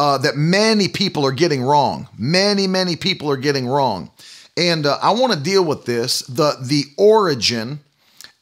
uh, that many people are getting wrong. Many, many people are getting wrong. And uh, I want to deal with this the, the origin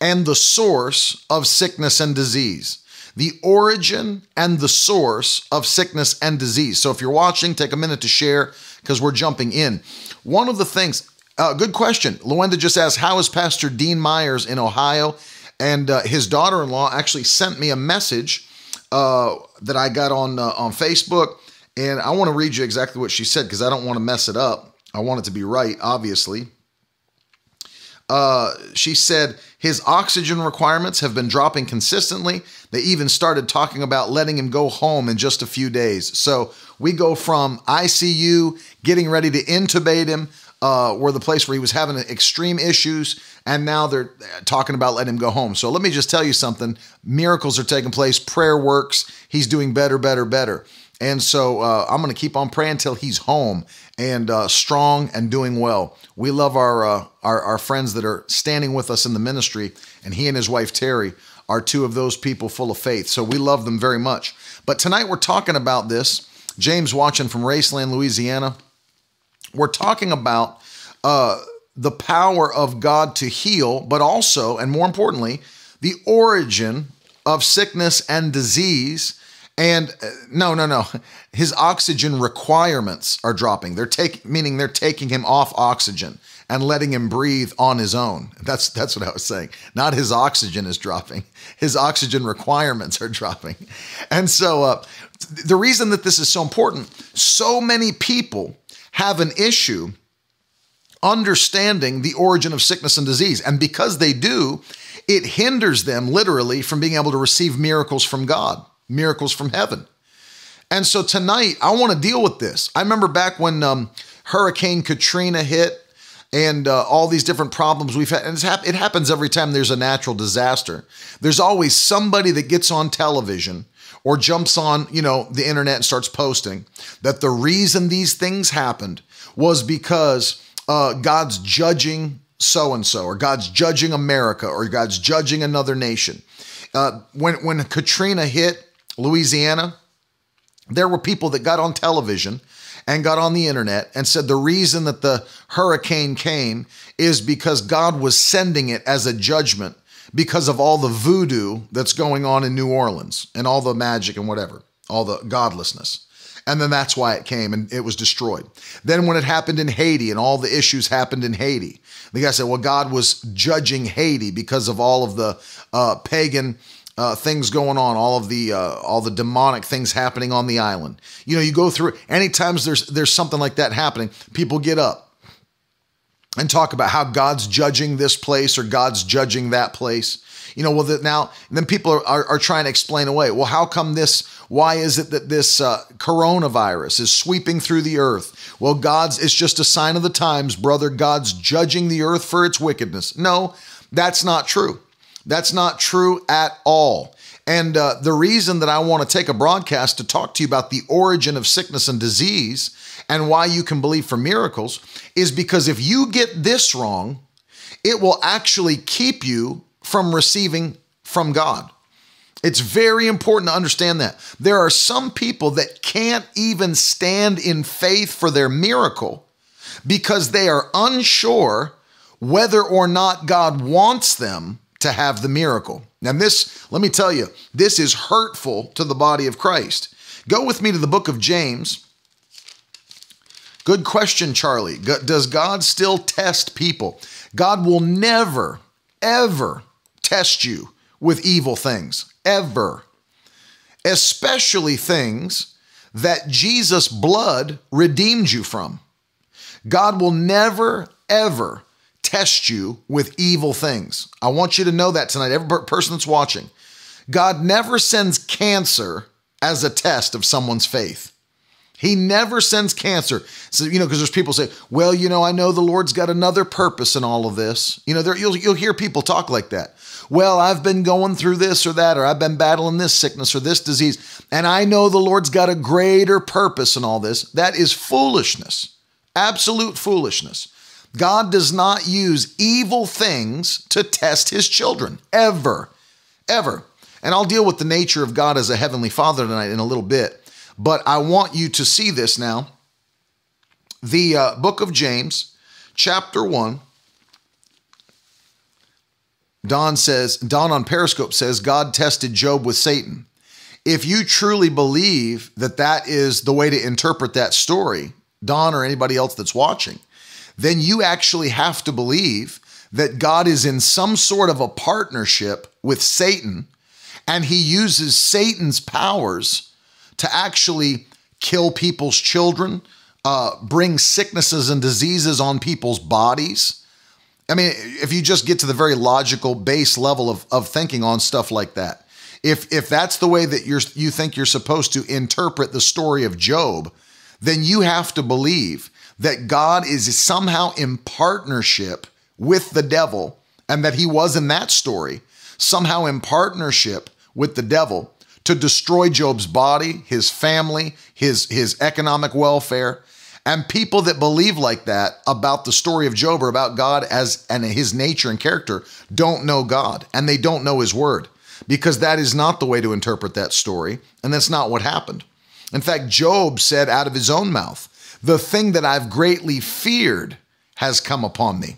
and the source of sickness and disease. The origin and the source of sickness and disease. So if you're watching, take a minute to share because we're jumping in. One of the things, uh, good question. Luenda just asked, How is Pastor Dean Myers in Ohio? And uh, his daughter in law actually sent me a message uh, that I got on, uh, on Facebook and I want to read you exactly what she said because I don't want to mess it up. I want it to be right, obviously. Uh, she said his oxygen requirements have been dropping consistently. They even started talking about letting him go home in just a few days. So we go from ICU, getting ready to intubate him, uh, were the place where he was having extreme issues, and now they're talking about letting him go home. So let me just tell you something: miracles are taking place. Prayer works. He's doing better, better, better. And so uh, I'm going to keep on praying till he's home and uh, strong and doing well. We love our, uh, our, our friends that are standing with us in the ministry, and he and his wife Terry are two of those people full of faith. So we love them very much. But tonight we're talking about this. James watching from Raceland, Louisiana. We're talking about uh, the power of God to heal, but also, and more importantly, the origin of sickness and disease and uh, no, no, no. His oxygen requirements are dropping. They're taking, meaning they're taking him off oxygen and letting him breathe on his own. That's that's what I was saying. Not his oxygen is dropping. His oxygen requirements are dropping. And so uh, the reason that this is so important, so many people have an issue understanding the origin of sickness and disease. And because they do, it hinders them literally from being able to receive miracles from God miracles from heaven. And so tonight, I want to deal with this. I remember back when um, Hurricane Katrina hit and uh, all these different problems we've had. And hap- it happens every time there's a natural disaster. There's always somebody that gets on television or jumps on, you know, the internet and starts posting that the reason these things happened was because uh, God's judging so and so, or God's judging America, or God's judging another nation. Uh, when when Katrina hit, Louisiana, there were people that got on television and got on the internet and said the reason that the hurricane came is because God was sending it as a judgment because of all the voodoo that's going on in New Orleans and all the magic and whatever, all the godlessness. And then that's why it came and it was destroyed. Then, when it happened in Haiti and all the issues happened in Haiti, the guy said, well, God was judging Haiti because of all of the uh, pagan uh, things going on, all of the uh, all the demonic things happening on the island. You know, you go through anytime there's there's something like that happening, people get up and talk about how God's judging this place or God's judging that place. You know, well, that now then people are, are, are, trying to explain away. Well, how come this? Why is it that this uh, coronavirus is sweeping through the earth? Well, God's it's just a sign of the times, brother. God's judging the earth for its wickedness. No, that's not true. That's not true at all. And uh, the reason that I want to take a broadcast to talk to you about the origin of sickness and disease and why you can believe for miracles is because if you get this wrong, it will actually keep you from receiving from God. It's very important to understand that. There are some people that can't even stand in faith for their miracle because they are unsure whether or not God wants them to have the miracle. Now, this, let me tell you, this is hurtful to the body of Christ. Go with me to the book of James. Good question, Charlie. Does God still test people? God will never, ever test you with evil things, ever. Especially things that Jesus' blood redeemed you from. God will never, ever test you with evil things. I want you to know that tonight, every person that's watching. God never sends cancer as a test of someone's faith. He never sends cancer. So, you know, because there's people say, well, you know, I know the Lord's got another purpose in all of this. You know, there, you'll, you'll hear people talk like that. Well, I've been going through this or that, or I've been battling this sickness or this disease, and I know the Lord's got a greater purpose in all this. That is foolishness, absolute foolishness. God does not use evil things to test his children, ever, ever. And I'll deal with the nature of God as a heavenly father tonight in a little bit. But I want you to see this now. The uh, book of James, chapter 1. Don says, Don on Periscope says, God tested Job with Satan. If you truly believe that that is the way to interpret that story, Don or anybody else that's watching, then you actually have to believe that God is in some sort of a partnership with Satan and he uses Satan's powers to actually kill people's children, uh, bring sicknesses and diseases on people's bodies. I mean, if you just get to the very logical base level of, of thinking on stuff like that, if if that's the way that you're you think you're supposed to interpret the story of Job, then you have to believe that God is somehow in partnership with the devil and that he was in that story somehow in partnership with the devil to destroy Job's body, his family, his, his economic welfare. And people that believe like that about the story of Job or about God as and his nature and character don't know God and they don't know his word because that is not the way to interpret that story. And that's not what happened. In fact, Job said out of his own mouth, The thing that I've greatly feared has come upon me.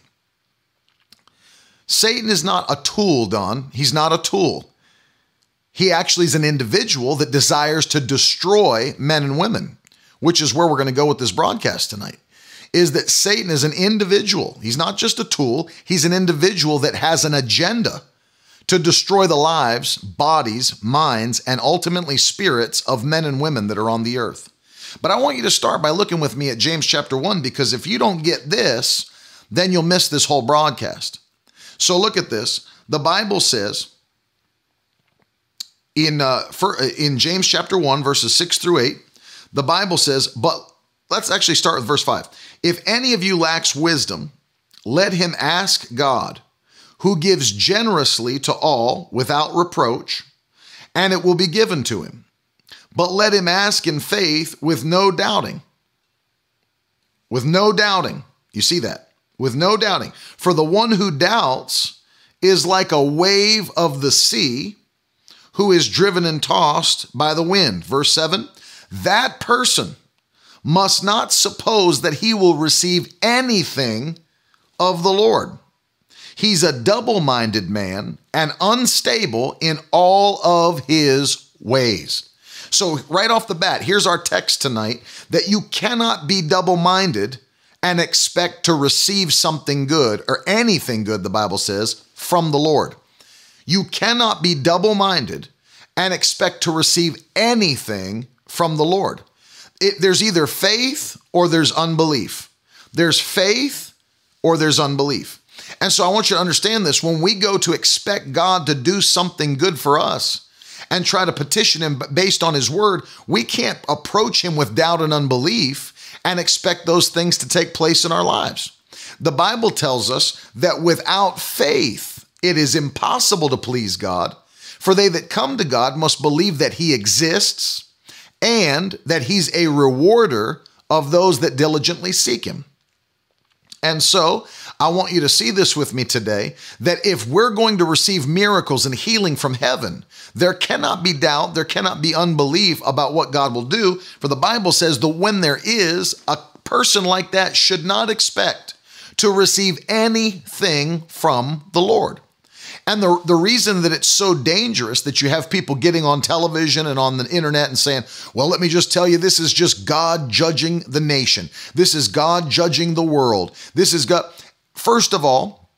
Satan is not a tool, Don. He's not a tool. He actually is an individual that desires to destroy men and women, which is where we're going to go with this broadcast tonight. Is that Satan is an individual. He's not just a tool, he's an individual that has an agenda to destroy the lives, bodies, minds, and ultimately spirits of men and women that are on the earth. But I want you to start by looking with me at James chapter 1 because if you don't get this, then you'll miss this whole broadcast. So look at this. The Bible says, in uh, for, uh, in James chapter 1 verses 6 through 8 the bible says but let's actually start with verse 5 if any of you lacks wisdom let him ask god who gives generously to all without reproach and it will be given to him but let him ask in faith with no doubting with no doubting you see that with no doubting for the one who doubts is like a wave of the sea who is driven and tossed by the wind. Verse 7 that person must not suppose that he will receive anything of the Lord. He's a double minded man and unstable in all of his ways. So, right off the bat, here's our text tonight that you cannot be double minded and expect to receive something good or anything good, the Bible says, from the Lord. You cannot be double minded and expect to receive anything from the Lord. It, there's either faith or there's unbelief. There's faith or there's unbelief. And so I want you to understand this. When we go to expect God to do something good for us and try to petition Him based on His word, we can't approach Him with doubt and unbelief and expect those things to take place in our lives. The Bible tells us that without faith, it is impossible to please God, for they that come to God must believe that He exists and that He's a rewarder of those that diligently seek Him. And so, I want you to see this with me today that if we're going to receive miracles and healing from heaven, there cannot be doubt, there cannot be unbelief about what God will do. For the Bible says that when there is, a person like that should not expect to receive anything from the Lord. And the, the reason that it's so dangerous that you have people getting on television and on the internet and saying, well, let me just tell you, this is just God judging the nation. This is God judging the world. This is God. First of all,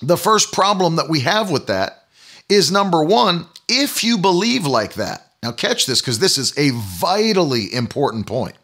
the first problem that we have with that is number one, if you believe like that, now catch this because this is a vitally important point.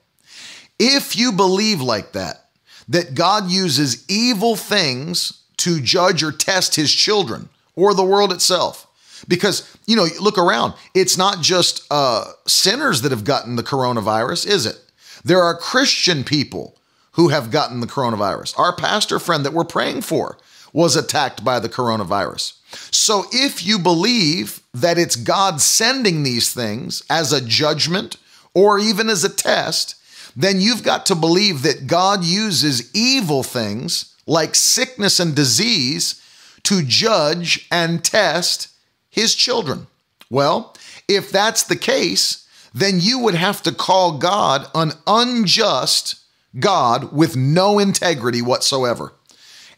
If you believe like that, that God uses evil things to judge or test his children or the world itself. Because, you know, look around. It's not just uh, sinners that have gotten the coronavirus, is it? There are Christian people who have gotten the coronavirus. Our pastor friend that we're praying for was attacked by the coronavirus. So if you believe that it's God sending these things as a judgment or even as a test, then you've got to believe that God uses evil things like sickness and disease to judge and test his children. Well, if that's the case, then you would have to call God an unjust God with no integrity whatsoever.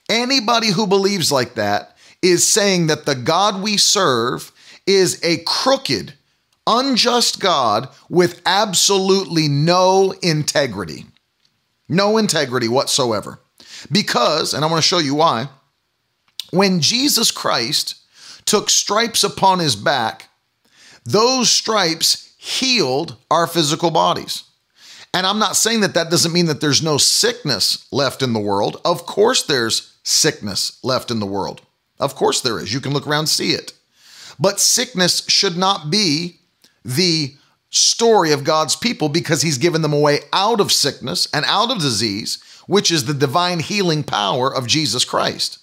Anybody who believes like that is saying that the God we serve is a crooked, unjust God with absolutely no integrity. No integrity whatsoever. Because, and I want to show you why, when Jesus Christ took stripes upon his back, those stripes healed our physical bodies. And I'm not saying that that doesn't mean that there's no sickness left in the world. Of course, there's sickness left in the world. Of course, there is. You can look around, see it. But sickness should not be the story of God's people because He's given them a way out of sickness and out of disease, which is the divine healing power of Jesus Christ.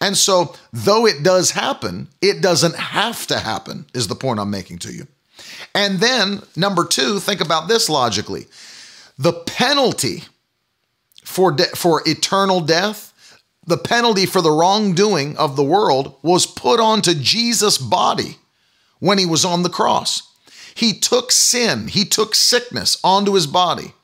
And so, though it does happen, it doesn't have to happen, is the point I'm making to you. And then, number two, think about this logically the penalty for, de- for eternal death the penalty for the wrongdoing of the world was put onto Jesus' body when he was on the cross. He took sin, he took sickness onto his body.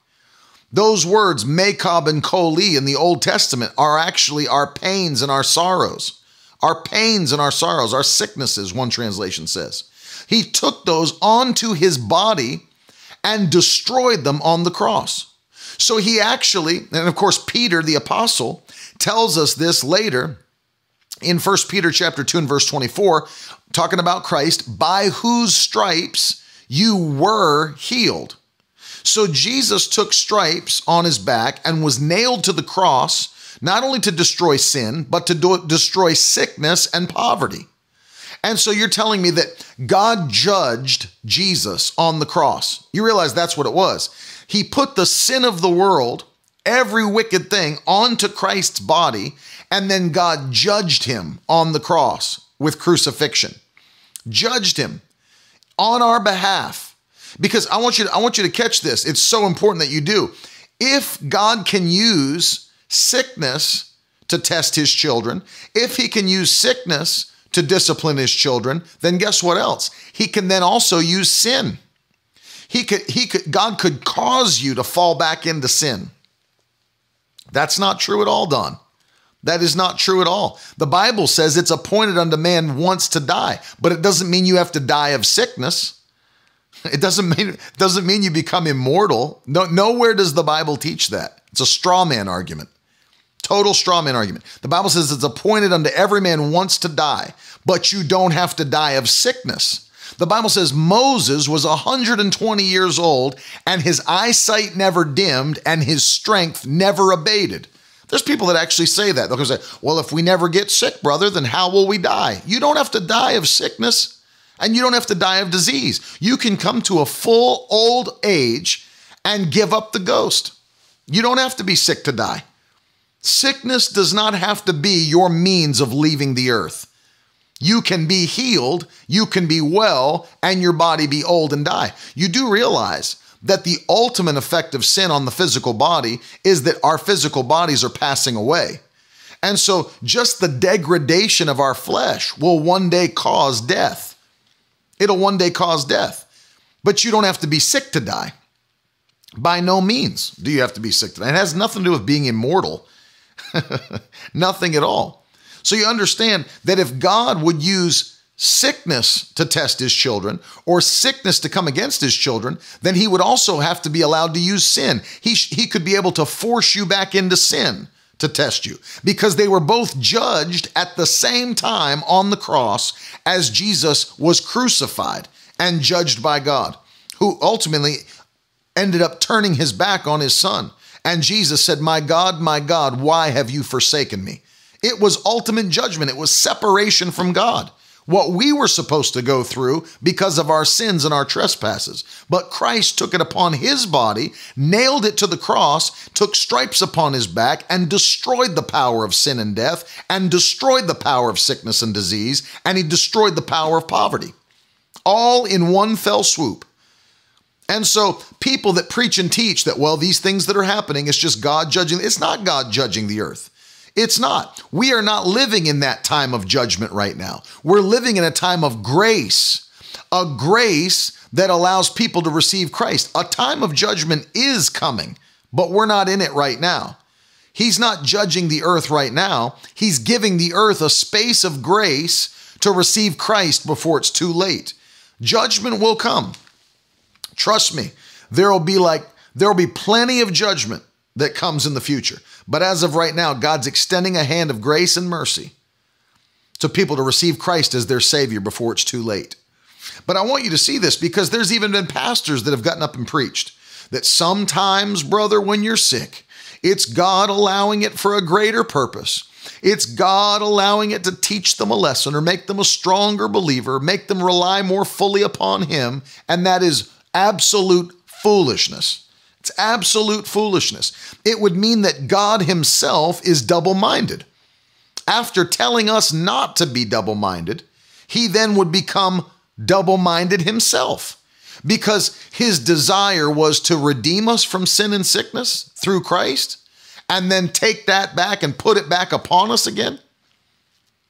Those words, Makob and Koli in the Old Testament, are actually our pains and our sorrows. Our pains and our sorrows, our sicknesses, one translation says. He took those onto his body and destroyed them on the cross. So he actually, and of course, Peter the apostle tells us this later in 1 Peter chapter 2 and verse 24, talking about Christ, by whose stripes you were healed. So Jesus took stripes on his back and was nailed to the cross, not only to destroy sin, but to do- destroy sickness and poverty. And so you're telling me that God judged Jesus on the cross. You realize that's what it was. He put the sin of the world every wicked thing onto Christ's body, and then God judged him on the cross with crucifixion. Judged him on our behalf. Because I want you to, I want you to catch this. It's so important that you do. If God can use sickness to test his children, if he can use sickness to discipline his children, then guess what else? He can then also use sin. He could he could God could cause you to fall back into sin. That's not true at all, Don. That is not true at all. The Bible says it's appointed unto man once to die, but it doesn't mean you have to die of sickness. It doesn't mean doesn't mean you become immortal. No, nowhere does the Bible teach that. It's a straw man argument. Total straw man argument. The Bible says it's appointed unto every man once to die, but you don't have to die of sickness. The Bible says Moses was 120 years old and his eyesight never dimmed and his strength never abated. There's people that actually say that. They'll say, well, if we never get sick, brother, then how will we die? You don't have to die of sickness and you don't have to die of disease. You can come to a full old age and give up the ghost. You don't have to be sick to die. Sickness does not have to be your means of leaving the earth. You can be healed, you can be well, and your body be old and die. You do realize that the ultimate effect of sin on the physical body is that our physical bodies are passing away. And so just the degradation of our flesh will one day cause death. It'll one day cause death. But you don't have to be sick to die. By no means do you have to be sick to die. It has nothing to do with being immortal. nothing at all. So you understand that if God would use sickness to test his children or sickness to come against his children, then he would also have to be allowed to use sin. He, he could be able to force you back into sin to test you because they were both judged at the same time on the cross as Jesus was crucified and judged by God, who ultimately ended up turning his back on his son. And Jesus said, My God, my God, why have you forsaken me? It was ultimate judgment, it was separation from God. what we were supposed to go through because of our sins and our trespasses. But Christ took it upon his body, nailed it to the cross, took stripes upon his back, and destroyed the power of sin and death, and destroyed the power of sickness and disease, and he destroyed the power of poverty. All in one fell swoop. And so, people that preach and teach that, well, these things that are happening, it's just God judging, it's not God judging the earth. It's not. We are not living in that time of judgment right now. We're living in a time of grace, a grace that allows people to receive Christ. A time of judgment is coming, but we're not in it right now. He's not judging the earth right now. He's giving the earth a space of grace to receive Christ before it's too late. Judgment will come. Trust me, there will be like, there will be plenty of judgment that comes in the future. But as of right now, God's extending a hand of grace and mercy to people to receive Christ as their Savior before it's too late. But I want you to see this because there's even been pastors that have gotten up and preached that sometimes, brother, when you're sick, it's God allowing it for a greater purpose. It's God allowing it to teach them a lesson or make them a stronger believer, make them rely more fully upon Him. And that is absolute foolishness. It's absolute foolishness. It would mean that God Himself is double minded. After telling us not to be double minded, He then would become double minded Himself because His desire was to redeem us from sin and sickness through Christ and then take that back and put it back upon us again.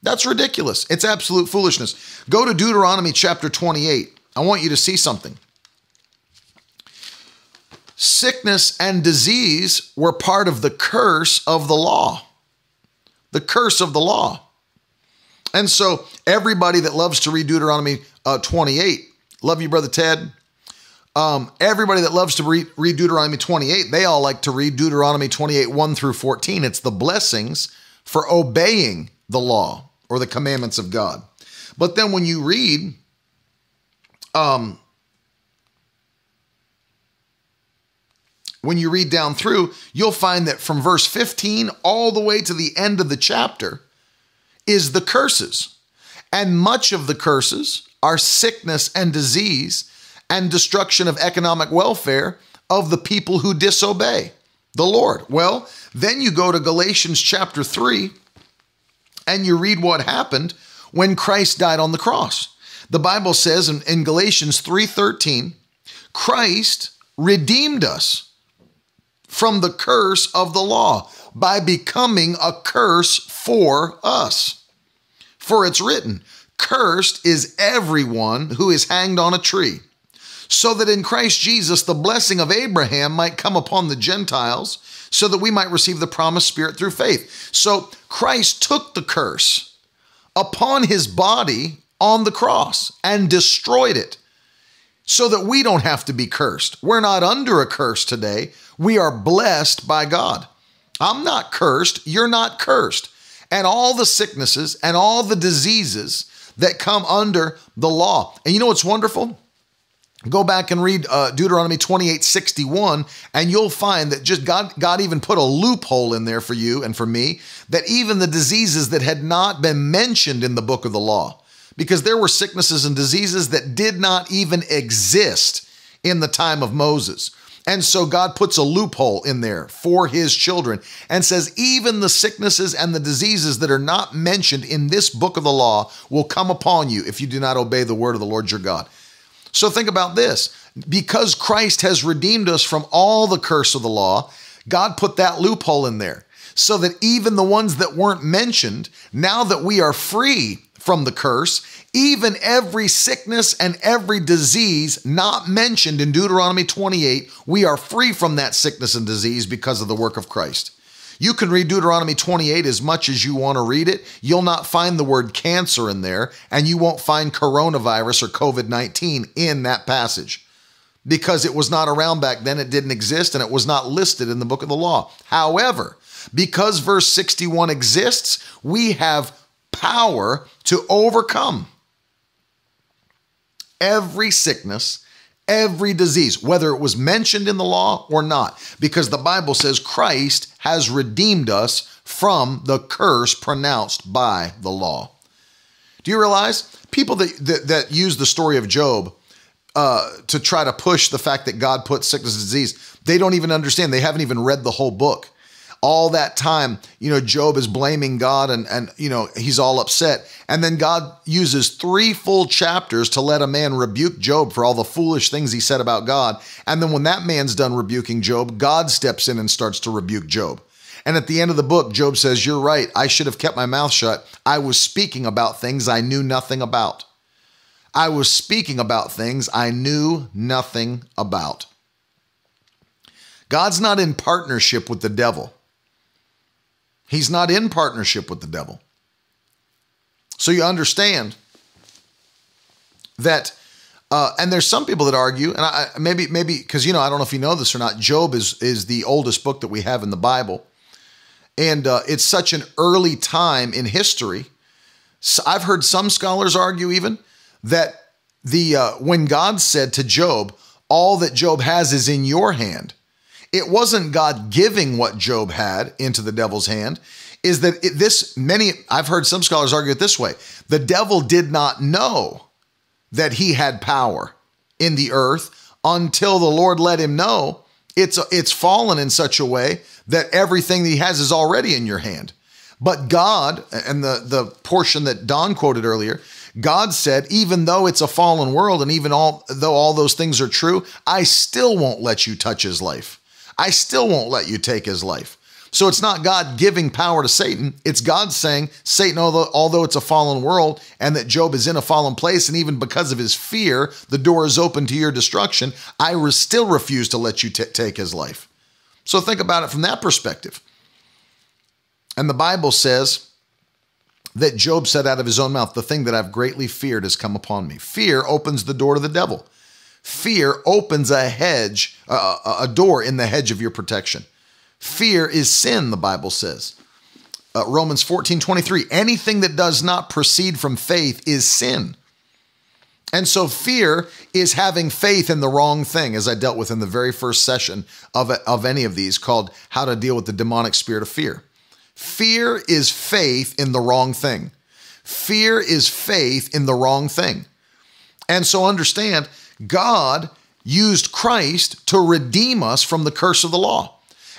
That's ridiculous. It's absolute foolishness. Go to Deuteronomy chapter 28. I want you to see something sickness and disease were part of the curse of the law. The curse of the law. And so, everybody that loves to read Deuteronomy uh, 28, love you, Brother Ted. Um, everybody that loves to read, read Deuteronomy 28, they all like to read Deuteronomy 28, 1 through 14. It's the blessings for obeying the law or the commandments of God. But then when you read um, when you read down through, you'll find that from verse 15 all the way to the end of the chapter is the curses. And much of the curses are sickness and disease and destruction of economic welfare of the people who disobey the Lord. Well, then you go to Galatians chapter 3 and you read what happened when Christ died on the cross. The Bible says in, in Galatians 3:13, Christ redeemed us from the curse of the law by becoming a curse for us. For it's written, Cursed is everyone who is hanged on a tree, so that in Christ Jesus the blessing of Abraham might come upon the Gentiles, so that we might receive the promised Spirit through faith. So Christ took the curse upon his body on the cross and destroyed it so that we don't have to be cursed. We're not under a curse today. We are blessed by God. I'm not cursed. You're not cursed. And all the sicknesses and all the diseases that come under the law. And you know what's wonderful? Go back and read uh, Deuteronomy 28 61, and you'll find that just God, God even put a loophole in there for you and for me that even the diseases that had not been mentioned in the book of the law, because there were sicknesses and diseases that did not even exist in the time of Moses. And so God puts a loophole in there for his children and says, even the sicknesses and the diseases that are not mentioned in this book of the law will come upon you if you do not obey the word of the Lord your God. So think about this because Christ has redeemed us from all the curse of the law, God put that loophole in there so that even the ones that weren't mentioned, now that we are free from the curse, even every sickness and every disease not mentioned in Deuteronomy 28, we are free from that sickness and disease because of the work of Christ. You can read Deuteronomy 28 as much as you want to read it. You'll not find the word cancer in there, and you won't find coronavirus or COVID 19 in that passage because it was not around back then, it didn't exist, and it was not listed in the book of the law. However, because verse 61 exists, we have power to overcome every sickness, every disease, whether it was mentioned in the law or not, because the Bible says Christ has redeemed us from the curse pronounced by the law. Do you realize people that that, that use the story of Job uh, to try to push the fact that God put sickness and disease, they don't even understand. They haven't even read the whole book. All that time, you know, Job is blaming God and and you know he's all upset, and then God uses three full chapters to let a man rebuke Job for all the foolish things he said about God, and then when that man's done rebuking Job, God steps in and starts to rebuke Job. And at the end of the book, Job says, You're right. I should have kept my mouth shut. I was speaking about things I knew nothing about. I was speaking about things I knew nothing about. God's not in partnership with the devil. He's not in partnership with the devil. So you understand that, uh, and there's some people that argue, and I, maybe maybe because you know I don't know if you know this or not. Job is is the oldest book that we have in the Bible, and uh, it's such an early time in history. So I've heard some scholars argue even that the uh, when God said to Job, "All that Job has is in your hand," it wasn't God giving what Job had into the devil's hand. Is that it, this many? I've heard some scholars argue it this way: the devil did not know that he had power in the earth until the Lord let him know. It's it's fallen in such a way that everything that he has is already in your hand. But God, and the the portion that Don quoted earlier, God said, even though it's a fallen world and even all though all those things are true, I still won't let you touch his life. I still won't let you take his life. So it's not God giving power to Satan. It's God saying, Satan, although, although it's a fallen world and that Job is in a fallen place, and even because of his fear, the door is open to your destruction, I re- still refuse to let you t- take his life. So think about it from that perspective. And the Bible says, that Job said out of his own mouth, The thing that I've greatly feared has come upon me. Fear opens the door to the devil. Fear opens a hedge, uh, a door in the hedge of your protection. Fear is sin, the Bible says. Uh, Romans 14 23. Anything that does not proceed from faith is sin. And so fear is having faith in the wrong thing, as I dealt with in the very first session of, of any of these called How to Deal with the Demonic Spirit of Fear. Fear is faith in the wrong thing. Fear is faith in the wrong thing. And so understand, God used Christ to redeem us from the curse of the law.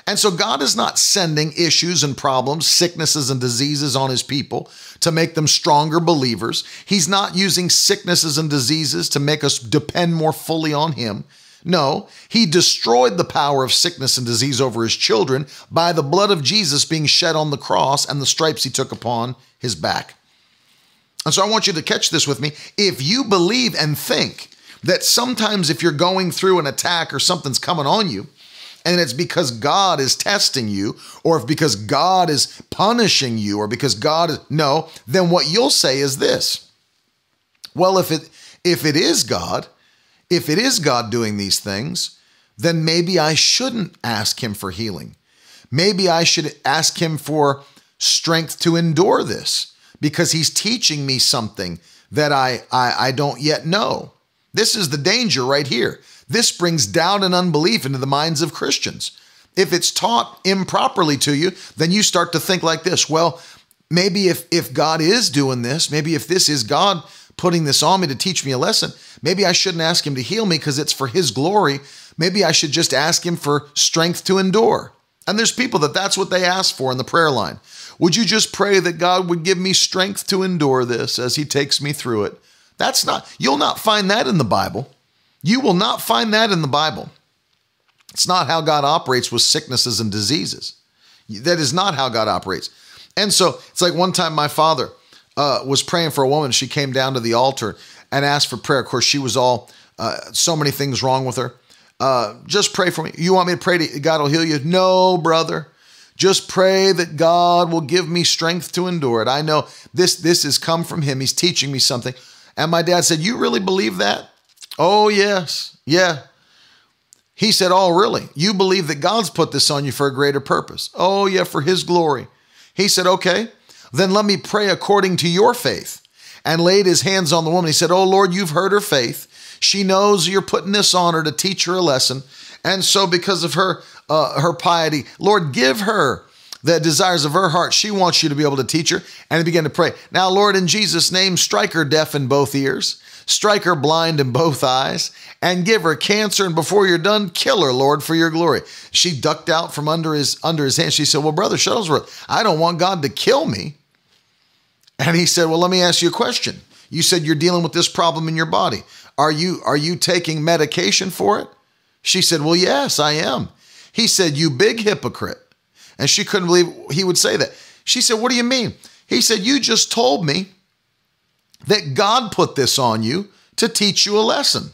And so God is not sending issues and problems, sicknesses and diseases on his people to make them stronger believers. He's not using sicknesses and diseases to make us depend more fully on him. No, he destroyed the power of sickness and disease over his children by the blood of Jesus being shed on the cross and the stripes he took upon his back. And so I want you to catch this with me. If you believe and think that sometimes if you're going through an attack or something's coming on you, and it's because God is testing you, or if because God is punishing you, or because God is no, then what you'll say is this. Well, if it if it is God, if it is God doing these things, then maybe I shouldn't ask Him for healing. Maybe I should ask Him for strength to endure this because He's teaching me something that I, I, I don't yet know. This is the danger right here. This brings doubt and unbelief into the minds of Christians. If it's taught improperly to you, then you start to think like this well, maybe if, if God is doing this, maybe if this is God putting this on me to teach me a lesson. Maybe I shouldn't ask him to heal me because it's for his glory. Maybe I should just ask him for strength to endure. And there's people that that's what they ask for in the prayer line. Would you just pray that God would give me strength to endure this as he takes me through it? That's not, you'll not find that in the Bible. You will not find that in the Bible. It's not how God operates with sicknesses and diseases. That is not how God operates. And so it's like one time my father, uh, was praying for a woman. She came down to the altar and asked for prayer. Of course, she was all uh, so many things wrong with her. Uh, just pray for me. You want me to pray to God will heal you? No, brother. Just pray that God will give me strength to endure it. I know this this has come from Him. He's teaching me something. And my dad said, "You really believe that?" Oh yes, yeah. He said, "Oh really? You believe that God's put this on you for a greater purpose?" Oh yeah, for His glory. He said, "Okay." Then let me pray according to your faith. And laid his hands on the woman. He said, Oh Lord, you've heard her faith. She knows you're putting this on her to teach her a lesson. And so, because of her uh, her piety, Lord, give her the desires of her heart. She wants you to be able to teach her. And he began to pray. Now, Lord, in Jesus' name, strike her deaf in both ears, strike her blind in both eyes, and give her cancer. And before you're done, kill her, Lord, for your glory. She ducked out from under his under his hand. She said, Well, Brother Shuttlesworth, I don't want God to kill me. And he said, Well, let me ask you a question. You said you're dealing with this problem in your body. Are you are you taking medication for it? She said, Well, yes, I am. He said, You big hypocrite. And she couldn't believe he would say that. She said, What do you mean? He said, You just told me that God put this on you to teach you a lesson.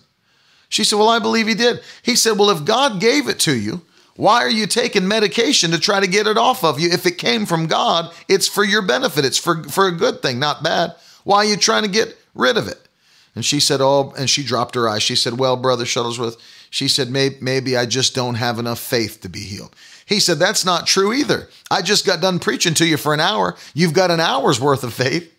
She said, Well, I believe he did. He said, Well, if God gave it to you, why are you taking medication to try to get it off of you? If it came from God, it's for your benefit. It's for, for a good thing, not bad. Why are you trying to get rid of it? And she said, Oh, and she dropped her eyes. She said, Well, Brother Shuttlesworth, she said, maybe, maybe I just don't have enough faith to be healed. He said, That's not true either. I just got done preaching to you for an hour. You've got an hour's worth of faith.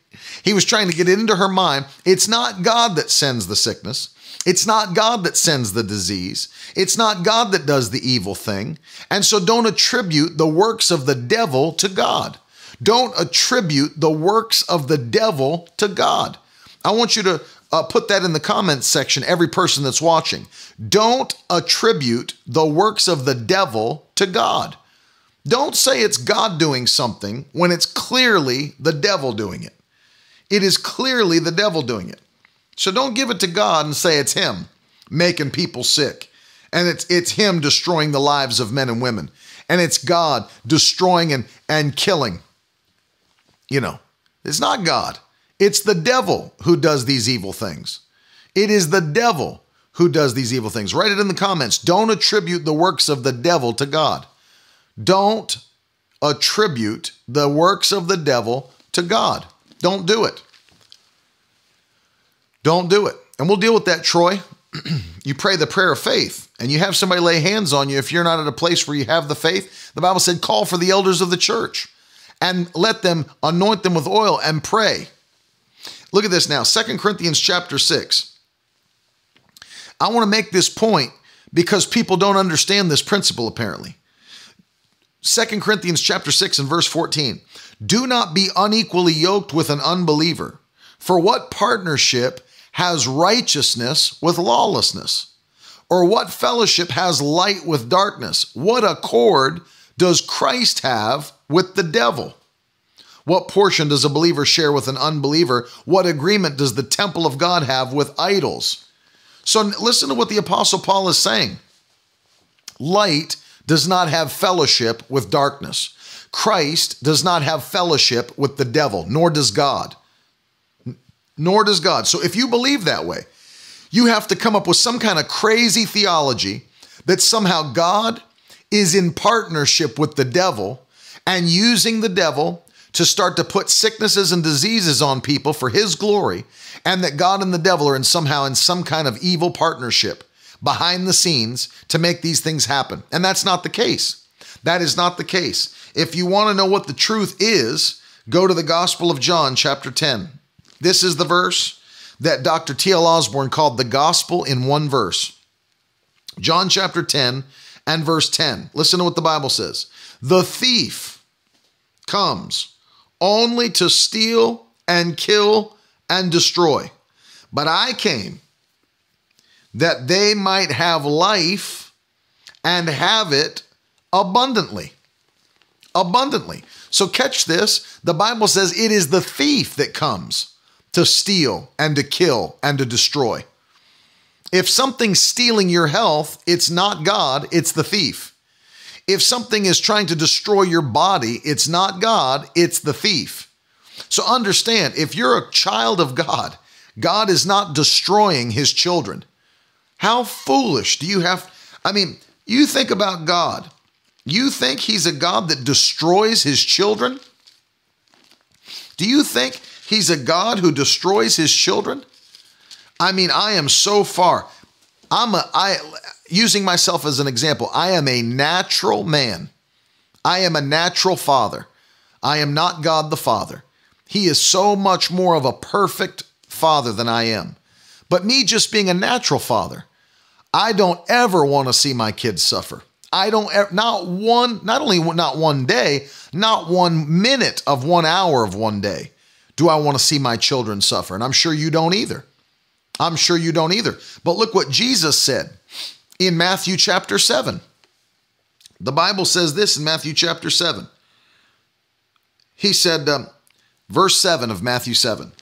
He was trying to get into her mind. It's not God that sends the sickness. It's not God that sends the disease. It's not God that does the evil thing. And so don't attribute the works of the devil to God. Don't attribute the works of the devil to God. I want you to uh, put that in the comments section, every person that's watching. Don't attribute the works of the devil to God. Don't say it's God doing something when it's clearly the devil doing it. It is clearly the devil doing it. So don't give it to God and say it's him making people sick. And it's it's him destroying the lives of men and women. And it's God destroying and, and killing. You know, it's not God. It's the devil who does these evil things. It is the devil who does these evil things. Write it in the comments. Don't attribute the works of the devil to God. Don't attribute the works of the devil to God. Don't do it. Don't do it. And we'll deal with that, Troy. you pray the prayer of faith and you have somebody lay hands on you if you're not at a place where you have the faith. The Bible said, call for the elders of the church and let them anoint them with oil and pray. Look at this now, Second Corinthians chapter 6. I want to make this point because people don't understand this principle apparently. Second Corinthians chapter 6 and verse 14. Do not be unequally yoked with an unbeliever. For what partnership has righteousness with lawlessness? Or what fellowship has light with darkness? What accord does Christ have with the devil? What portion does a believer share with an unbeliever? What agreement does the temple of God have with idols? So listen to what the Apostle Paul is saying. Light does not have fellowship with darkness. Christ does not have fellowship with the devil, nor does God. Nor does God. So if you believe that way, you have to come up with some kind of crazy theology that somehow God is in partnership with the devil and using the devil to start to put sicknesses and diseases on people for his glory, and that God and the devil are in somehow in some kind of evil partnership behind the scenes to make these things happen. And that's not the case. That is not the case. If you want to know what the truth is, go to the Gospel of John, chapter 10. This is the verse that Dr. T.L. Osborn called the gospel in one verse. John chapter 10 and verse 10. Listen to what the Bible says. The thief comes only to steal and kill and destroy. But I came that they might have life and have it abundantly. Abundantly. So, catch this. The Bible says it is the thief that comes to steal and to kill and to destroy. If something's stealing your health, it's not God, it's the thief. If something is trying to destroy your body, it's not God, it's the thief. So understand if you're a child of God, God is not destroying his children. How foolish do you have? I mean, you think about God. You think he's a God that destroys his children? Do you think he's a God who destroys his children? I mean, I am so far. I'm a I using myself as an example, I am a natural man. I am a natural father. I am not God the Father. He is so much more of a perfect father than I am. But me just being a natural father, I don't ever want to see my kids suffer. I don't not one, not only not one day, not one minute of one hour of one day do I want to see my children suffer. And I'm sure you don't either. I'm sure you don't either. But look what Jesus said in Matthew chapter 7. The Bible says this in Matthew chapter 7. He said, um, verse 7 of Matthew 7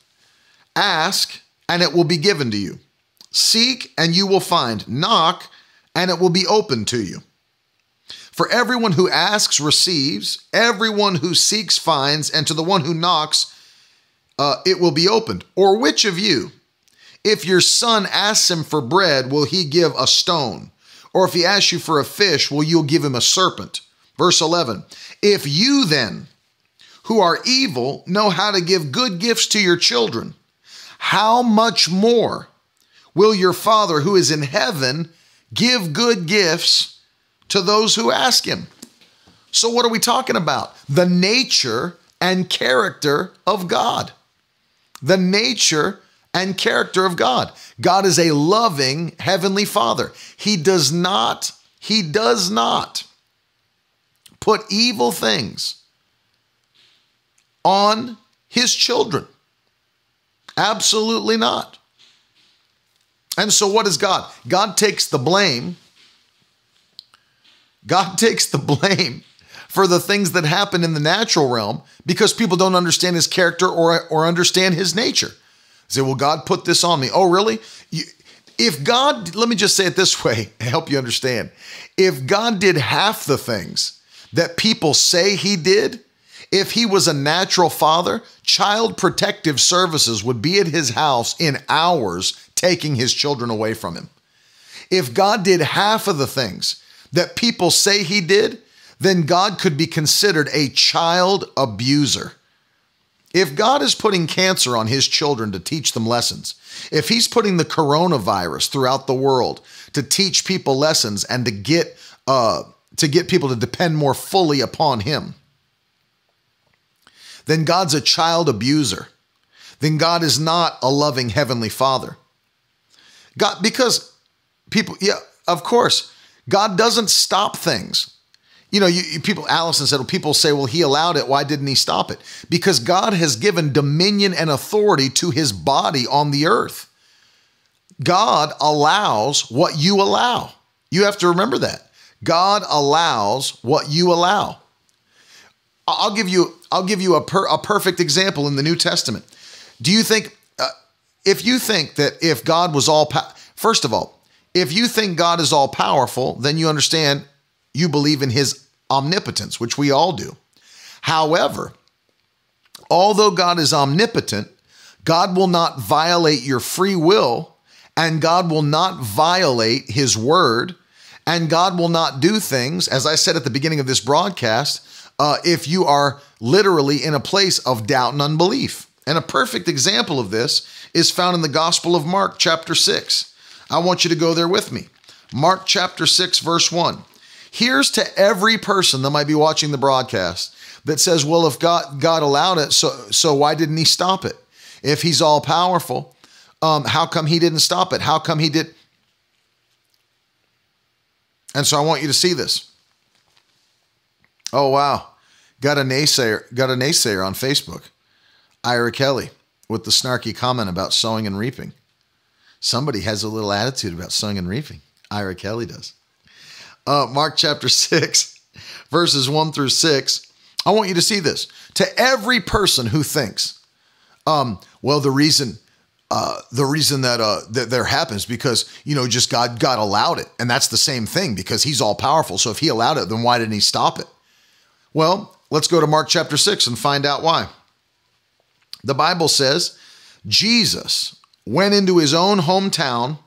Ask, and it will be given to you. Seek, and you will find. Knock, and it will be open to you. For everyone who asks receives, everyone who seeks finds, and to the one who knocks, uh, it will be opened. Or which of you, if your son asks him for bread, will he give a stone? Or if he asks you for a fish, will you give him a serpent? Verse 11 If you then, who are evil, know how to give good gifts to your children, how much more will your Father who is in heaven give good gifts to those who ask him? So, what are we talking about? The nature and character of God. The nature and character of God. God is a loving heavenly Father. He does not, he does not put evil things on his children. Absolutely not. And so, what is God? God takes the blame. God takes the blame for the things that happen in the natural realm because people don't understand his character or, or understand his nature. Say, well, God put this on me. Oh, really? You, if God, let me just say it this way, help you understand. If God did half the things that people say he did, if he was a natural father, child protective services would be at his house in hours taking his children away from him. If God did half of the things that people say he did, then God could be considered a child abuser. If God is putting cancer on his children to teach them lessons, if he's putting the coronavirus throughout the world to teach people lessons and to get uh, to get people to depend more fully upon him, then God's a child abuser. Then God is not a loving heavenly father. God, because people, yeah, of course, God doesn't stop things you know, you, you, people, Allison said, well, people say, well, he allowed it. Why didn't he stop it? Because God has given dominion and authority to his body on the earth. God allows what you allow. You have to remember that. God allows what you allow. I'll give you, I'll give you a, per, a perfect example in the New Testament. Do you think, uh, if you think that if God was all, po- first of all, if you think God is all powerful, then you understand you believe in his omnipotence, which we all do. However, although God is omnipotent, God will not violate your free will, and God will not violate his word, and God will not do things, as I said at the beginning of this broadcast, uh, if you are literally in a place of doubt and unbelief. And a perfect example of this is found in the Gospel of Mark, chapter 6. I want you to go there with me. Mark chapter 6, verse 1. Here's to every person that might be watching the broadcast that says, well, if God, God allowed it, so, so why didn't he stop it? If he's all powerful, um, how come he didn't stop it? How come he did? And so I want you to see this. Oh, wow. Got a naysayer, got a naysayer on Facebook. Ira Kelly with the snarky comment about sowing and reaping. Somebody has a little attitude about sowing and reaping. Ira Kelly does uh, Mark chapter 6, verses 1 through 6. I want you to see this. To every person who thinks, um, well, the reason uh, the reason that uh, that there happens because you know just God God allowed it, and that's the same thing because He's all powerful. So if He allowed it, then why didn't He stop it? Well, let's go to Mark chapter six and find out why. The Bible says Jesus went into his own hometown,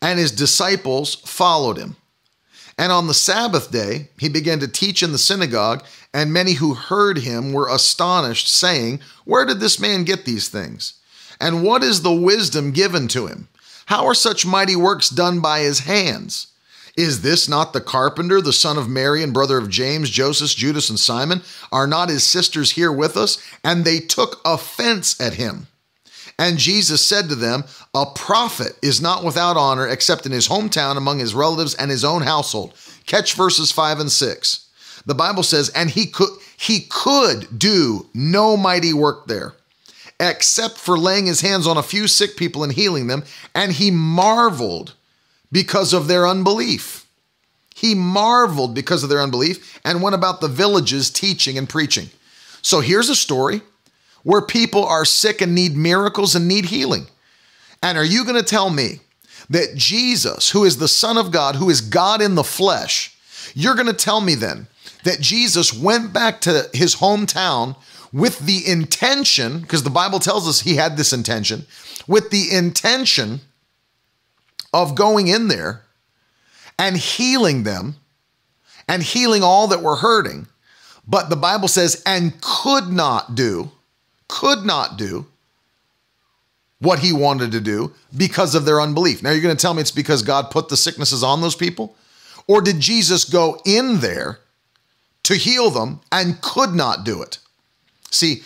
and his disciples followed him. And on the Sabbath day, he began to teach in the synagogue, and many who heard him were astonished, saying, Where did this man get these things? And what is the wisdom given to him? How are such mighty works done by his hands? Is this not the carpenter, the son of Mary and brother of James, Joseph, Judas, and Simon? Are not his sisters here with us? And they took offense at him. And Jesus said to them, A prophet is not without honor except in his hometown, among his relatives, and his own household. Catch verses 5 and 6. The Bible says, And he could, he could do no mighty work there, except for laying his hands on a few sick people and healing them. And he marveled because of their unbelief. He marveled because of their unbelief and went about the villages teaching and preaching. So here's a story where people are sick and need miracles and need healing. And are you going to tell me that Jesus, who is the Son of God, who is God in the flesh, you're going to tell me then that Jesus went back to his hometown with the intention, because the Bible tells us he had this intention, with the intention of going in there and healing them and healing all that were hurting. But the Bible says, and could not do, could not do what he wanted to do because of their unbelief. Now you're going to tell me it's because God put the sicknesses on those people? Or did Jesus go in there to heal them and could not do it? See,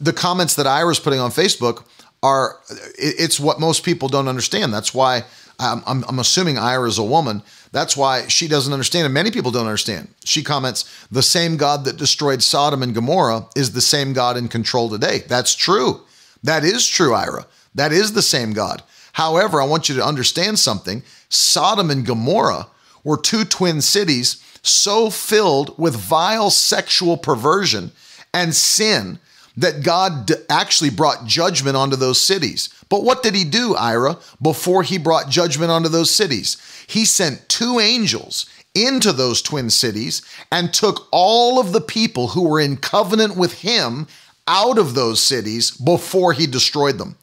the comments that Ira's putting on Facebook are, it's what most people don't understand. That's why I'm, I'm, I'm assuming Ira is a woman. That's why she doesn't understand, and many people don't understand. She comments, the same God that destroyed Sodom and Gomorrah is the same God in control today. That's true. That is true, Ira. That is the same God. However, I want you to understand something. Sodom and Gomorrah were two twin cities so filled with vile sexual perversion and sin that God actually brought judgment onto those cities. But what did he do, Ira, before he brought judgment onto those cities? He sent two angels into those twin cities and took all of the people who were in covenant with him out of those cities before he destroyed them.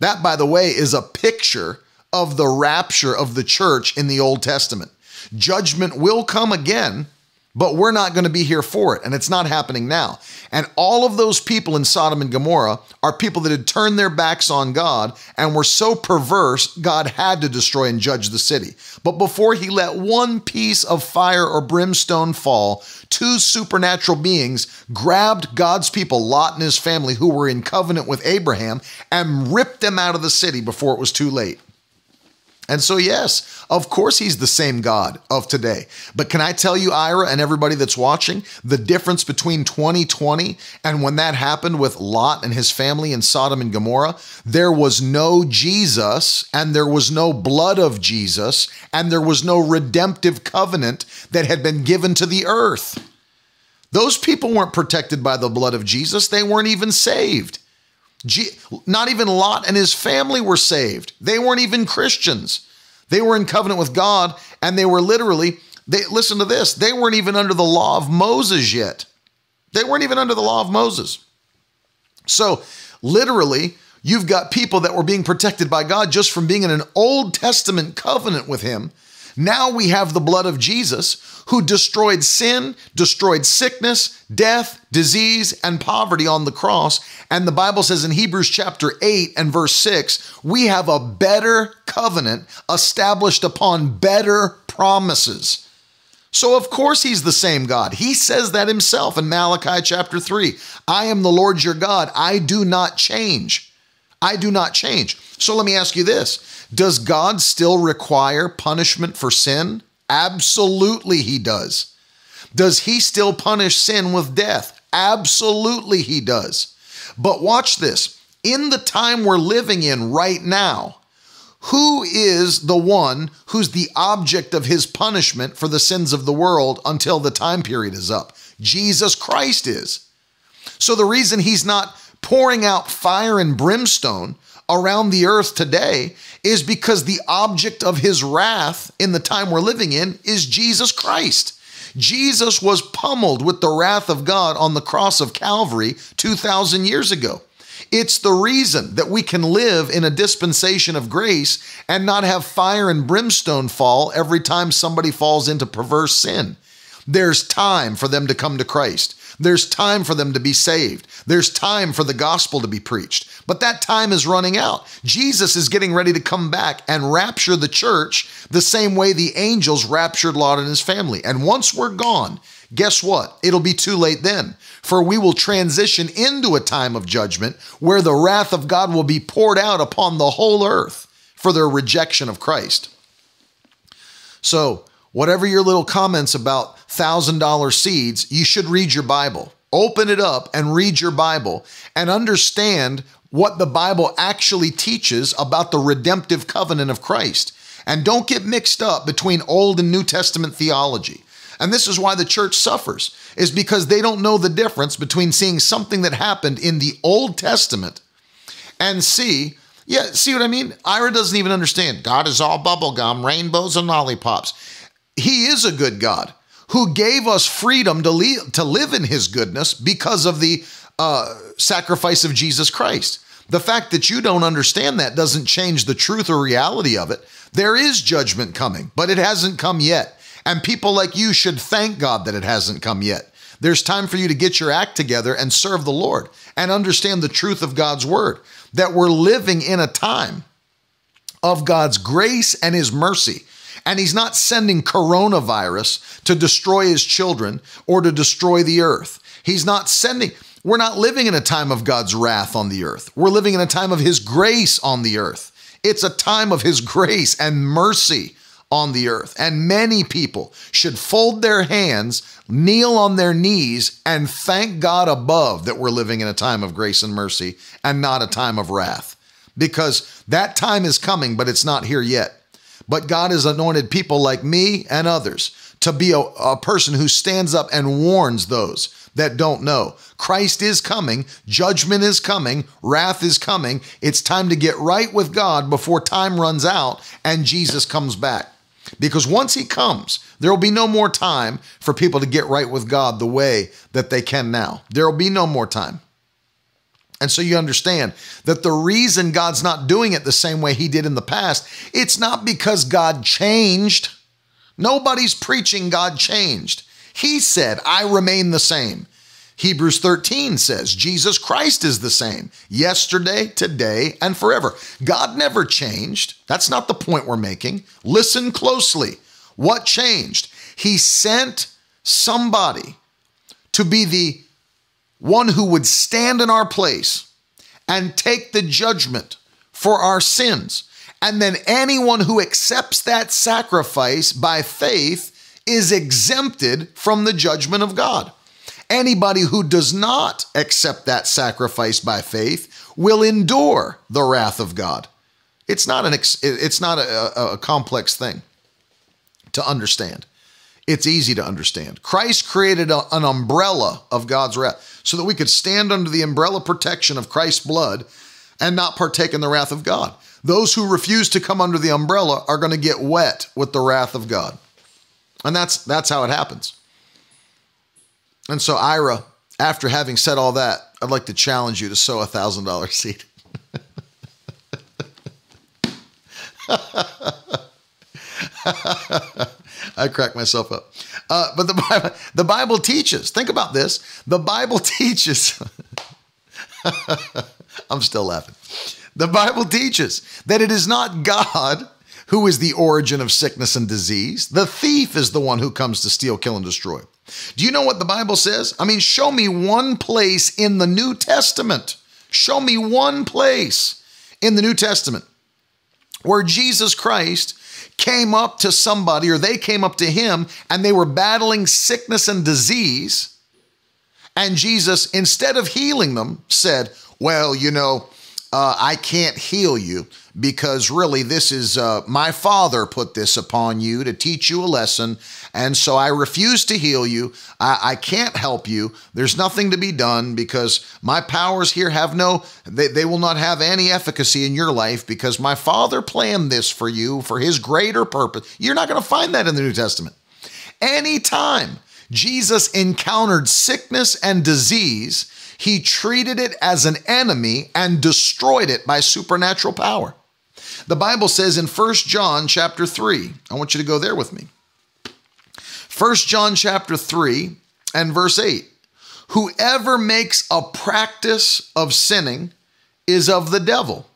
That, by the way, is a picture of the rapture of the church in the Old Testament. Judgment will come again but we're not going to be here for it. And it's not happening now. And all of those people in Sodom and Gomorrah are people that had turned their backs on God and were so perverse, God had to destroy and judge the city. But before he let one piece of fire or brimstone fall, two supernatural beings grabbed God's people, Lot and his family, who were in covenant with Abraham, and ripped them out of the city before it was too late. And so, yes, of course, he's the same God of today. But can I tell you, Ira, and everybody that's watching, the difference between 2020 and when that happened with Lot and his family in Sodom and Gomorrah? There was no Jesus, and there was no blood of Jesus, and there was no redemptive covenant that had been given to the earth. Those people weren't protected by the blood of Jesus, they weren't even saved. Not even Lot and his family were saved. They weren't even Christians. They were in covenant with God and they were literally, they listen to this, they weren't even under the law of Moses yet. They weren't even under the law of Moses. So, literally, you've got people that were being protected by God just from being in an Old Testament covenant with Him now we have the blood of Jesus who destroyed sin, destroyed sickness, death, disease, and poverty on the cross. And the Bible says in Hebrews chapter 8 and verse 6, we have a better covenant established upon better promises. So, of course, he's the same God. He says that himself in Malachi chapter 3 I am the Lord your God. I do not change. I do not change. So, let me ask you this does God still require punishment for sin? Absolutely, He does. Does He still punish sin with death? Absolutely, He does. But watch this. In the time we're living in right now, who is the one who's the object of his punishment for the sins of the world until the time period is up? Jesus Christ is. So the reason he's not pouring out fire and brimstone around the earth today is because the object of his wrath in the time we're living in is Jesus Christ. Jesus was pummeled with the wrath of God on the cross of Calvary 2,000 years ago. It's the reason that we can live in a dispensation of grace and not have fire and brimstone fall every time somebody falls into perverse sin. There's time for them to come to Christ. There's time for them to be saved. There's time for the gospel to be preached. But that time is running out. Jesus is getting ready to come back and rapture the church the same way the angels raptured Lot and his family. And once we're gone, guess what? It'll be too late then. For we will transition into a time of judgment where the wrath of God will be poured out upon the whole earth for their rejection of Christ. So, whatever your little comments about $1,000 seeds, you should read your Bible. Open it up and read your Bible and understand what the Bible actually teaches about the redemptive covenant of Christ. And don't get mixed up between Old and New Testament theology. And this is why the church suffers, is because they don't know the difference between seeing something that happened in the Old Testament and see, yeah, see what I mean? Ira doesn't even understand. God is all bubblegum, rainbows, and lollipops. He is a good God who gave us freedom to, le- to live in his goodness because of the uh, sacrifice of Jesus Christ. The fact that you don't understand that doesn't change the truth or reality of it. There is judgment coming, but it hasn't come yet. And people like you should thank God that it hasn't come yet. There's time for you to get your act together and serve the Lord and understand the truth of God's word that we're living in a time of God's grace and his mercy. And he's not sending coronavirus to destroy his children or to destroy the earth. He's not sending, we're not living in a time of God's wrath on the earth. We're living in a time of his grace on the earth. It's a time of his grace and mercy on the earth. And many people should fold their hands, kneel on their knees, and thank God above that we're living in a time of grace and mercy and not a time of wrath. Because that time is coming, but it's not here yet. But God has anointed people like me and others to be a, a person who stands up and warns those that don't know. Christ is coming, judgment is coming, wrath is coming. It's time to get right with God before time runs out and Jesus comes back. Because once he comes, there will be no more time for people to get right with God the way that they can now. There will be no more time. And so you understand that the reason God's not doing it the same way he did in the past, it's not because God changed. Nobody's preaching God changed. He said, I remain the same. Hebrews 13 says Jesus Christ is the same yesterday, today, and forever. God never changed. That's not the point we're making. Listen closely. What changed? He sent somebody to be the one who would stand in our place and take the judgment for our sins. And then anyone who accepts that sacrifice by faith is exempted from the judgment of God. Anybody who does not accept that sacrifice by faith will endure the wrath of God. It's not an it's not a, a complex thing to understand. It's easy to understand. Christ created a, an umbrella of God's wrath so that we could stand under the umbrella protection of Christ's blood and not partake in the wrath of God. Those who refuse to come under the umbrella are going to get wet with the wrath of God. And that's that's how it happens. And so Ira, after having said all that, I'd like to challenge you to sow a thousand dollar seed. I crack myself up. Uh, but the Bible, the Bible teaches, think about this. The Bible teaches, I'm still laughing. The Bible teaches that it is not God who is the origin of sickness and disease. The thief is the one who comes to steal, kill, and destroy. Do you know what the Bible says? I mean, show me one place in the New Testament. Show me one place in the New Testament where Jesus Christ came up to somebody or they came up to him and they were battling sickness and disease. And Jesus, instead of healing them, said, Well, you know, uh, I can't heal you because really this is uh, my father put this upon you to teach you a lesson. And so I refuse to heal you. I, I can't help you. There's nothing to be done because my powers here have no, they, they will not have any efficacy in your life because my father planned this for you for his greater purpose. You're not going to find that in the New Testament. Anytime Jesus encountered sickness and disease, he treated it as an enemy and destroyed it by supernatural power. The Bible says in 1 John chapter 3, I want you to go there with me. 1 John chapter 3 and verse 8. Whoever makes a practice of sinning is of the devil,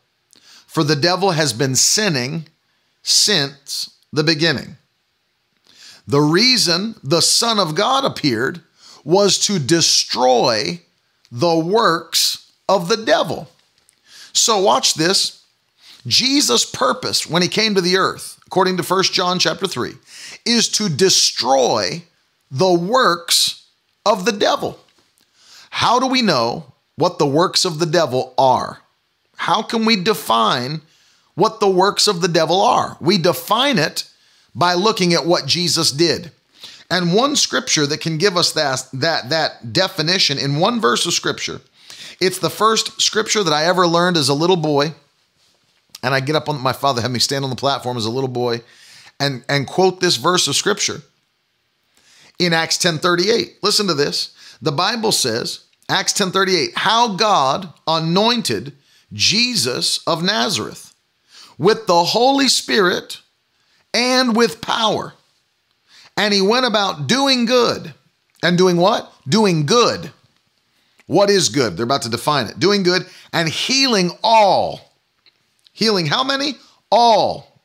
for the devil has been sinning since the beginning. The reason the Son of God appeared was to destroy the works of the devil. So watch this. Jesus' purpose when he came to the earth, according to 1 John chapter 3, is to destroy the works of the devil. How do we know what the works of the devil are? How can we define what the works of the devil are? We define it by looking at what Jesus did. And one scripture that can give us that, that, that definition in one verse of scripture, it's the first scripture that I ever learned as a little boy. And I get up on my father had me stand on the platform as a little boy and, and quote this verse of scripture in Acts 10:38. Listen to this. The Bible says, Acts 10:38, how God anointed Jesus of Nazareth with the Holy Spirit and with power. And he went about doing good. And doing what? Doing good. What is good? They're about to define it. Doing good and healing all. Healing how many? All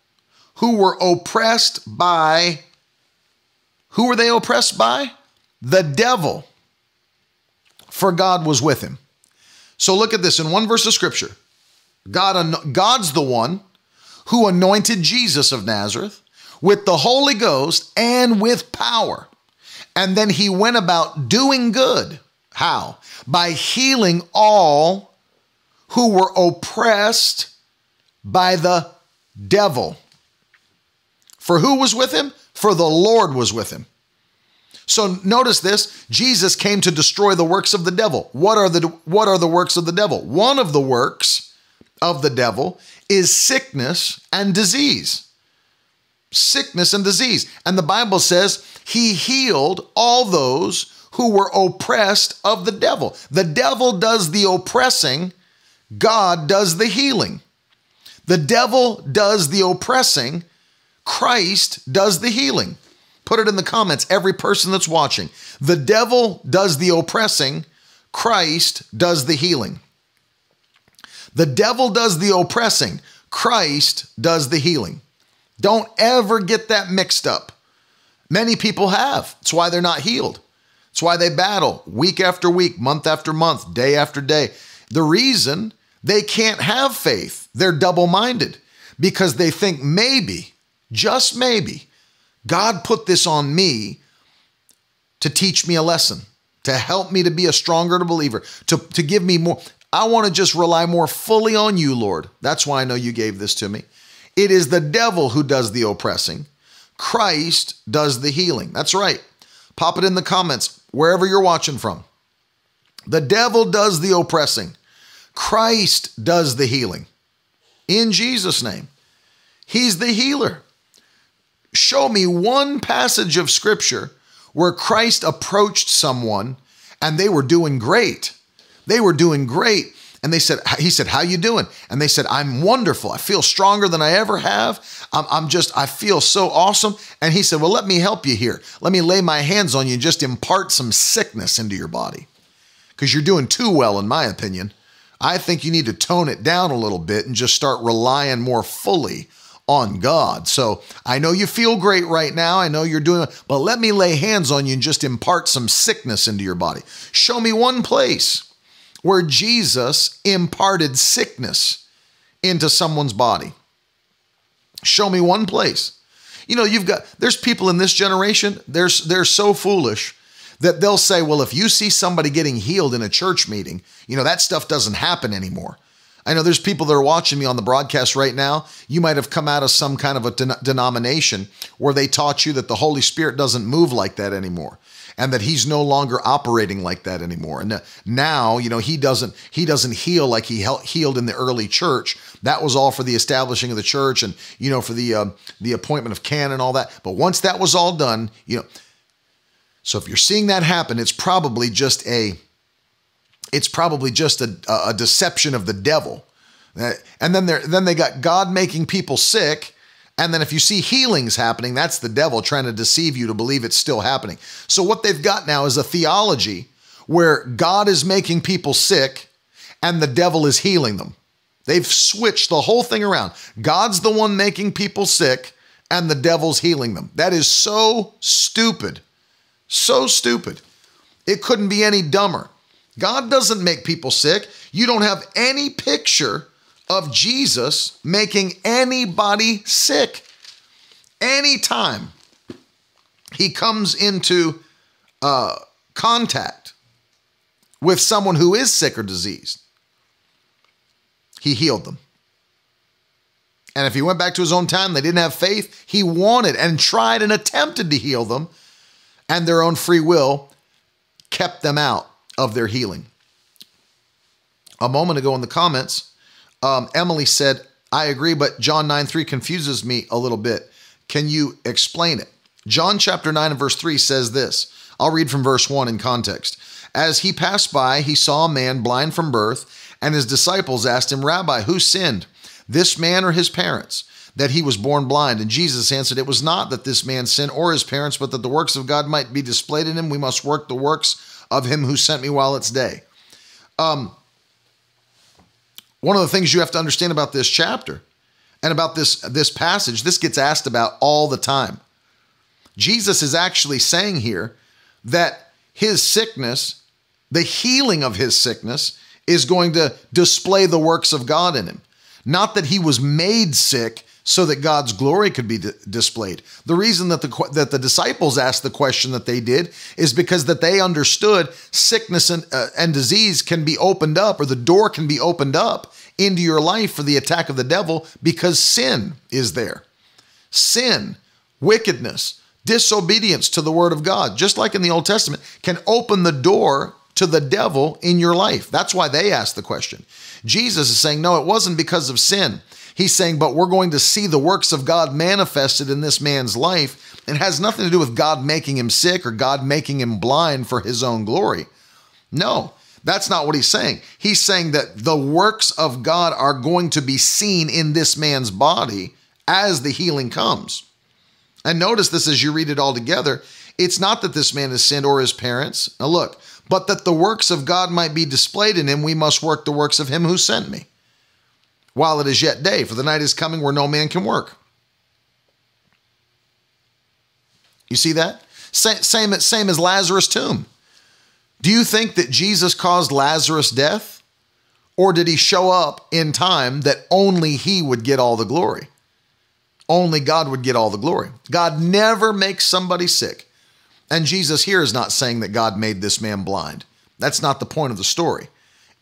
who were oppressed by who were they oppressed by? The devil. For God was with him. So look at this in one verse of scripture. God God's the one who anointed Jesus of Nazareth with the Holy Ghost and with power. And then he went about doing good. How? By healing all who were oppressed by the devil. For who was with him? For the Lord was with him. So notice this, Jesus came to destroy the works of the devil. What are the what are the works of the devil? One of the works of the devil is sickness and disease. Sickness and disease. And the Bible says he healed all those who were oppressed of the devil. The devil does the oppressing, God does the healing. The devil does the oppressing, Christ does the healing. Put it in the comments, every person that's watching. The devil does the oppressing, Christ does the healing. The devil does the oppressing, Christ does the healing. Don't ever get that mixed up. Many people have. That's why they're not healed. That's why they battle week after week, month after month, day after day. The reason they can't have faith, they're double minded because they think maybe, just maybe, God put this on me to teach me a lesson, to help me to be a stronger believer, to, to give me more. I want to just rely more fully on you, Lord. That's why I know you gave this to me. It is the devil who does the oppressing, Christ does the healing. That's right. Pop it in the comments wherever you're watching from. The devil does the oppressing, Christ does the healing. In Jesus' name, He's the healer. Show me one passage of scripture where Christ approached someone and they were doing great. They were doing great. And they said, he said, how you doing? And they said, I'm wonderful. I feel stronger than I ever have. I'm, I'm just, I feel so awesome. And he said, well, let me help you here. Let me lay my hands on you and just impart some sickness into your body. Because you're doing too well, in my opinion. I think you need to tone it down a little bit and just start relying more fully on God. So I know you feel great right now. I know you're doing, but let me lay hands on you and just impart some sickness into your body. Show me one place where Jesus imparted sickness into someone's body. Show me one place. You know, you've got there's people in this generation, they're, they're so foolish that they'll say, well, if you see somebody getting healed in a church meeting, you know, that stuff doesn't happen anymore. I know there's people that are watching me on the broadcast right now. You might have come out of some kind of a den- denomination where they taught you that the Holy Spirit doesn't move like that anymore and that he's no longer operating like that anymore. And now, you know, he doesn't he doesn't heal like he healed in the early church. That was all for the establishing of the church and you know for the uh, the appointment of canon and all that. But once that was all done, you know, so if you're seeing that happen, it's probably just a it's probably just a, a deception of the devil. And then, then they got God making people sick. And then if you see healings happening, that's the devil trying to deceive you to believe it's still happening. So what they've got now is a theology where God is making people sick and the devil is healing them. They've switched the whole thing around. God's the one making people sick and the devil's healing them. That is so stupid. So stupid. It couldn't be any dumber. God doesn't make people sick. You don't have any picture of Jesus making anybody sick. Anytime he comes into uh, contact with someone who is sick or diseased, he healed them. And if he went back to his own town, they didn't have faith, he wanted and tried and attempted to heal them, and their own free will kept them out of their healing. A moment ago in the comments, um, Emily said, I agree, but John 9 3 confuses me a little bit. Can you explain it? John chapter 9 and verse 3 says this. I'll read from verse 1 in context. As he passed by, he saw a man blind from birth, and his disciples asked him, Rabbi, who sinned, this man or his parents, that he was born blind? And Jesus answered, It was not that this man sinned or his parents, but that the works of God might be displayed in him. We must work the works of him who sent me while it's day. Um, one of the things you have to understand about this chapter and about this, this passage, this gets asked about all the time. Jesus is actually saying here that his sickness, the healing of his sickness, is going to display the works of God in him. Not that he was made sick so that God's glory could be displayed. The reason that the that the disciples asked the question that they did is because that they understood sickness and, uh, and disease can be opened up or the door can be opened up into your life for the attack of the devil because sin is there. Sin, wickedness, disobedience to the word of God, just like in the Old Testament, can open the door to the devil in your life. That's why they asked the question. Jesus is saying, no, it wasn't because of sin. He's saying, but we're going to see the works of God manifested in this man's life. It has nothing to do with God making him sick or God making him blind for his own glory. No, that's not what he's saying. He's saying that the works of God are going to be seen in this man's body as the healing comes. And notice this as you read it all together. It's not that this man has sinned or his parents. Now look, but that the works of God might be displayed in him, we must work the works of him who sent me while it is yet day, for the night is coming where no man can work. You see that? Same, same as Lazarus' tomb. Do you think that Jesus caused Lazarus' death? Or did he show up in time that only he would get all the glory? Only God would get all the glory. God never makes somebody sick. And Jesus here is not saying that God made this man blind. That's not the point of the story.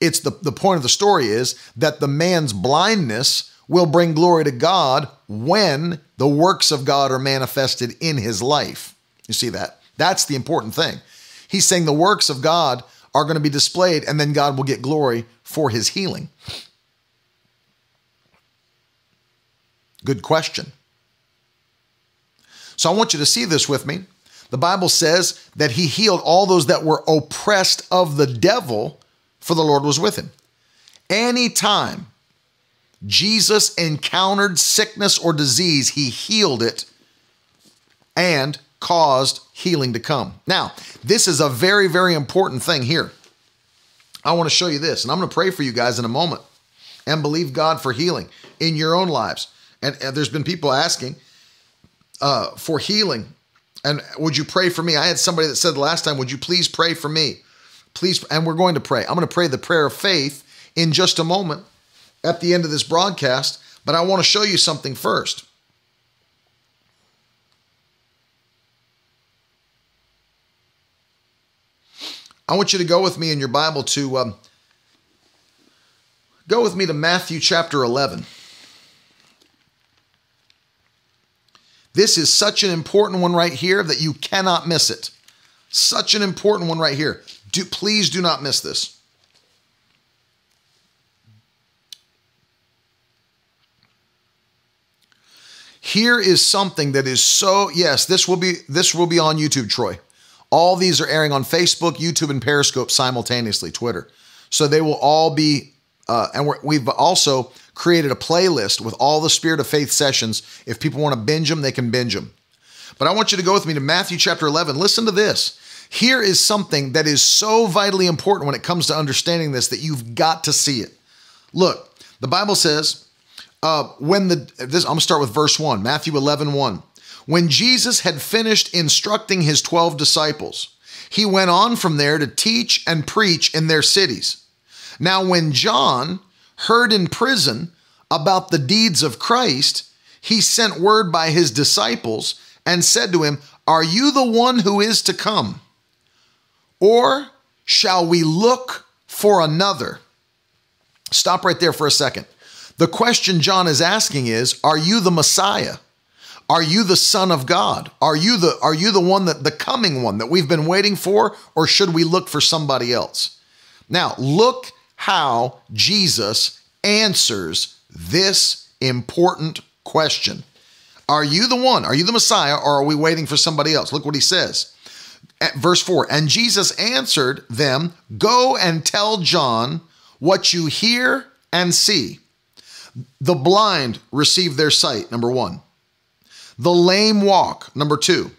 It's the, the point of the story is that the man's blindness will bring glory to God when the works of God are manifested in his life. You see that? That's the important thing. He's saying the works of God are going to be displayed and then God will get glory for his healing. Good question. So I want you to see this with me. The Bible says that he healed all those that were oppressed of the devil for the Lord was with him. Anytime Jesus encountered sickness or disease, he healed it and caused healing to come. Now, this is a very, very important thing here. I want to show you this, and I'm going to pray for you guys in a moment and believe God for healing in your own lives. And, and there's been people asking uh, for healing. And would you pray for me? I had somebody that said last time, Would you please pray for me? Please, and we're going to pray. I'm going to pray the prayer of faith in just a moment at the end of this broadcast, but I want to show you something first. I want you to go with me in your Bible to um, go with me to Matthew chapter 11. This is such an important one right here that you cannot miss it. Such an important one right here. Do, please do not miss this. Here is something that is so yes, this will be this will be on YouTube, Troy. All these are airing on Facebook, YouTube, and Periscope simultaneously, Twitter. So they will all be, uh, and we have also created a playlist with all the Spirit of Faith sessions. If people want to binge them, they can binge them. But I want you to go with me to Matthew chapter 11. Listen to this. Here is something that is so vitally important when it comes to understanding this that you've got to see it. Look, the Bible says, uh, when the this I'm gonna start with verse 1, Matthew 11, 1. When Jesus had finished instructing his 12 disciples, he went on from there to teach and preach in their cities. Now, when John heard in prison about the deeds of Christ, he sent word by his disciples and said to him, Are you the one who is to come? Or shall we look for another? Stop right there for a second. The question John is asking is Are you the Messiah? Are you the Son of God? Are you the are you the one that the coming one that we've been waiting for, or should we look for somebody else? Now, look how Jesus answers this important question. Are you the one? Are you the Messiah, or are we waiting for somebody else? Look what he says. Verse 4 And Jesus answered them, Go and tell John what you hear and see. The blind receive their sight, number one. The lame walk, number two.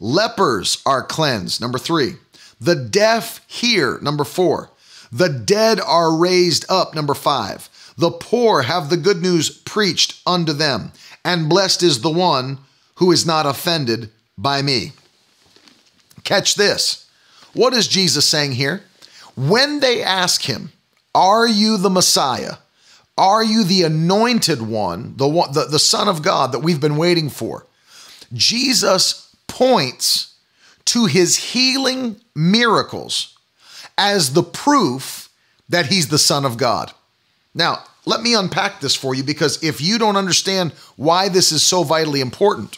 Lepers are cleansed, number three. The deaf hear, number four. The dead are raised up, number five. The poor have the good news preached unto them, and blessed is the one who is not offended by me. Catch this. What is Jesus saying here? When they ask him, Are you the Messiah? Are you the anointed one, the, one, the, the Son of God that we've been waiting for? Jesus points to his healing miracles as the proof that he's the Son of God. Now, let me unpack this for you because if you don't understand why this is so vitally important,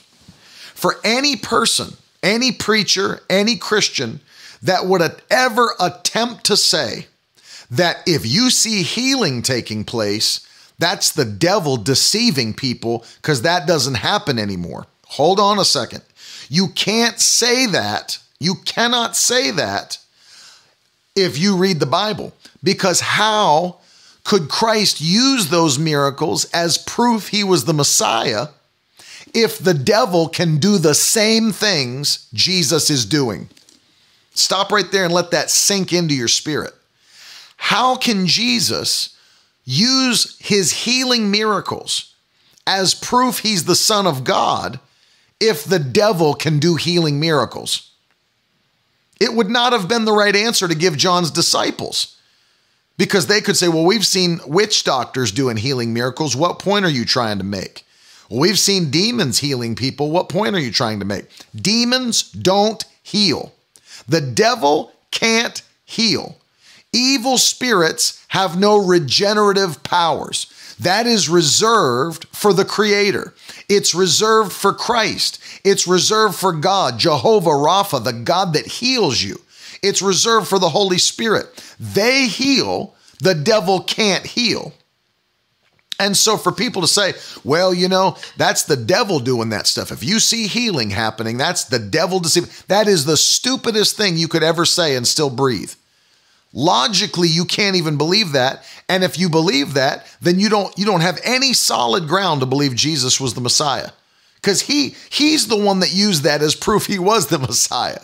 for any person, any preacher, any Christian that would ever attempt to say that if you see healing taking place, that's the devil deceiving people because that doesn't happen anymore. Hold on a second. You can't say that. You cannot say that if you read the Bible because how could Christ use those miracles as proof he was the Messiah if the devil can do the same things Jesus is doing? Stop right there and let that sink into your spirit. How can Jesus use his healing miracles as proof he's the Son of God if the devil can do healing miracles? It would not have been the right answer to give John's disciples because they could say, Well, we've seen witch doctors doing healing miracles. What point are you trying to make? We've seen demons healing people. What point are you trying to make? Demons don't heal. The devil can't heal. Evil spirits have no regenerative powers. That is reserved for the Creator. It's reserved for Christ. It's reserved for God, Jehovah Rapha, the God that heals you. It's reserved for the Holy Spirit. They heal, the devil can't heal. And so for people to say, well, you know, that's the devil doing that stuff. If you see healing happening, that's the devil deceiving. That is the stupidest thing you could ever say and still breathe. Logically, you can't even believe that. And if you believe that, then you don't you don't have any solid ground to believe Jesus was the Messiah. Cuz he he's the one that used that as proof he was the Messiah.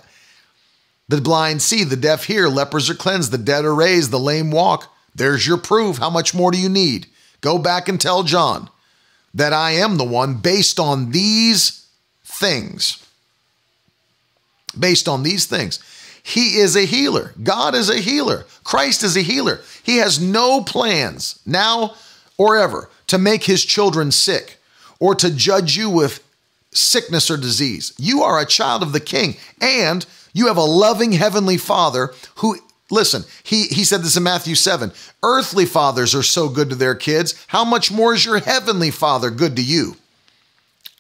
The blind see, the deaf hear, lepers are cleansed, the dead are raised, the lame walk. There's your proof. How much more do you need? Go back and tell John that I am the one based on these things. Based on these things. He is a healer. God is a healer. Christ is a healer. He has no plans now or ever to make his children sick or to judge you with sickness or disease. You are a child of the king and you have a loving heavenly father who listen, he he said this in Matthew 7. Earthly fathers are so good to their kids, how much more is your heavenly father good to you?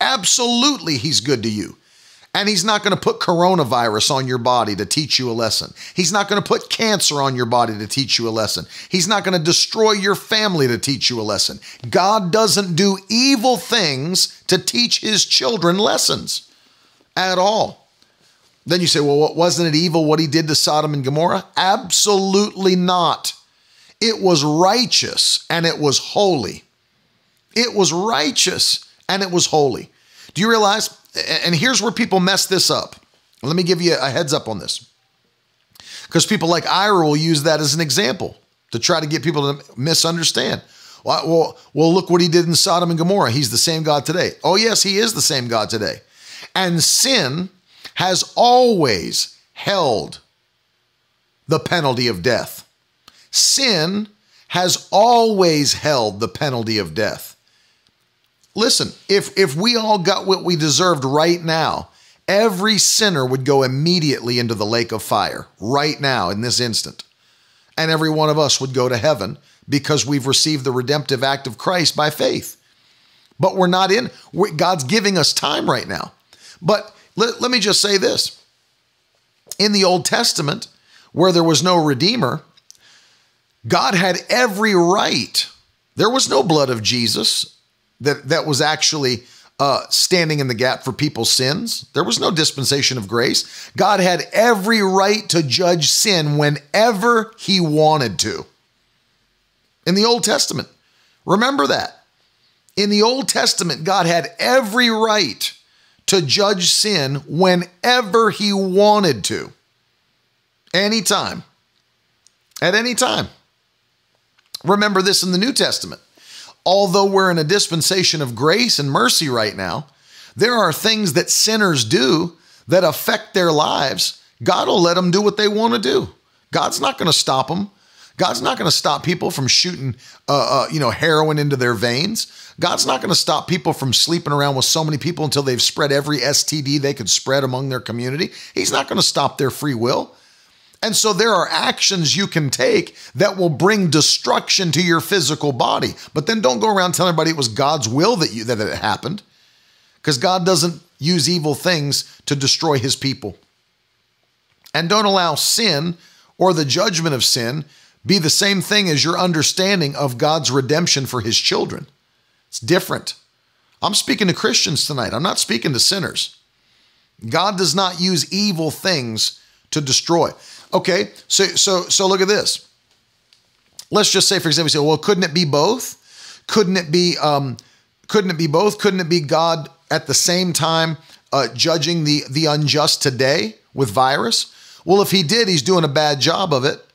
Absolutely he's good to you. And he's not going to put coronavirus on your body to teach you a lesson. He's not going to put cancer on your body to teach you a lesson. He's not going to destroy your family to teach you a lesson. God doesn't do evil things to teach his children lessons at all. Then you say, well, what wasn't it evil what he did to Sodom and Gomorrah? Absolutely not. It was righteous and it was holy. It was righteous and it was holy. Do you realize and here's where people mess this up. Let me give you a heads up on this. Because people like Ira will use that as an example to try to get people to misunderstand. Well, well, well, look what he did in Sodom and Gomorrah. He's the same God today. Oh, yes, he is the same God today. And sin has always held the penalty of death. Sin has always held the penalty of death. Listen, if if we all got what we deserved right now, every sinner would go immediately into the lake of fire right now in this instant. And every one of us would go to heaven because we've received the redemptive act of Christ by faith. But we're not in, God's giving us time right now. But let, let me just say this in the Old Testament, where there was no Redeemer, God had every right. There was no blood of Jesus that, that was actually uh, standing in the gap for people's sins. There was no dispensation of grace. God had every right to judge sin whenever he wanted to. In the Old Testament, remember that. In the Old Testament, God had every right to judge sin whenever he wanted to. Anytime. At any time. Remember this in the New Testament. Although we're in a dispensation of grace and mercy right now, there are things that sinners do that affect their lives. God will let them do what they want to do. God's not going to stop them. God's not going to stop people from shooting, uh, uh, you know, heroin into their veins. God's not going to stop people from sleeping around with so many people until they've spread every STD they could spread among their community. He's not going to stop their free will. And so there are actions you can take that will bring destruction to your physical body. But then don't go around telling everybody it was God's will that you that it happened. Because God doesn't use evil things to destroy his people. And don't allow sin or the judgment of sin be the same thing as your understanding of God's redemption for his children. It's different. I'm speaking to Christians tonight. I'm not speaking to sinners. God does not use evil things to destroy. Okay, so so so look at this. Let's just say, for example, you say, well, couldn't it be both? Couldn't it be um, couldn't it be both? Couldn't it be God at the same time uh, judging the the unjust today with virus? Well, if he did, he's doing a bad job of it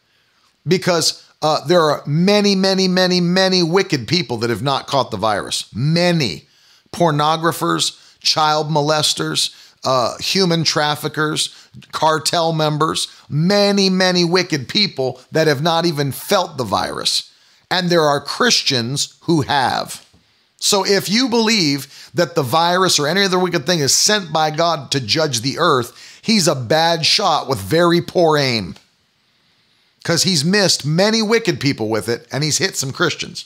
because uh, there are many, many, many, many wicked people that have not caught the virus. Many pornographers, child molesters, uh, human traffickers, cartel members, many, many wicked people that have not even felt the virus. And there are Christians who have. So if you believe that the virus or any other wicked thing is sent by God to judge the earth, he's a bad shot with very poor aim because he's missed many wicked people with it and he's hit some Christians.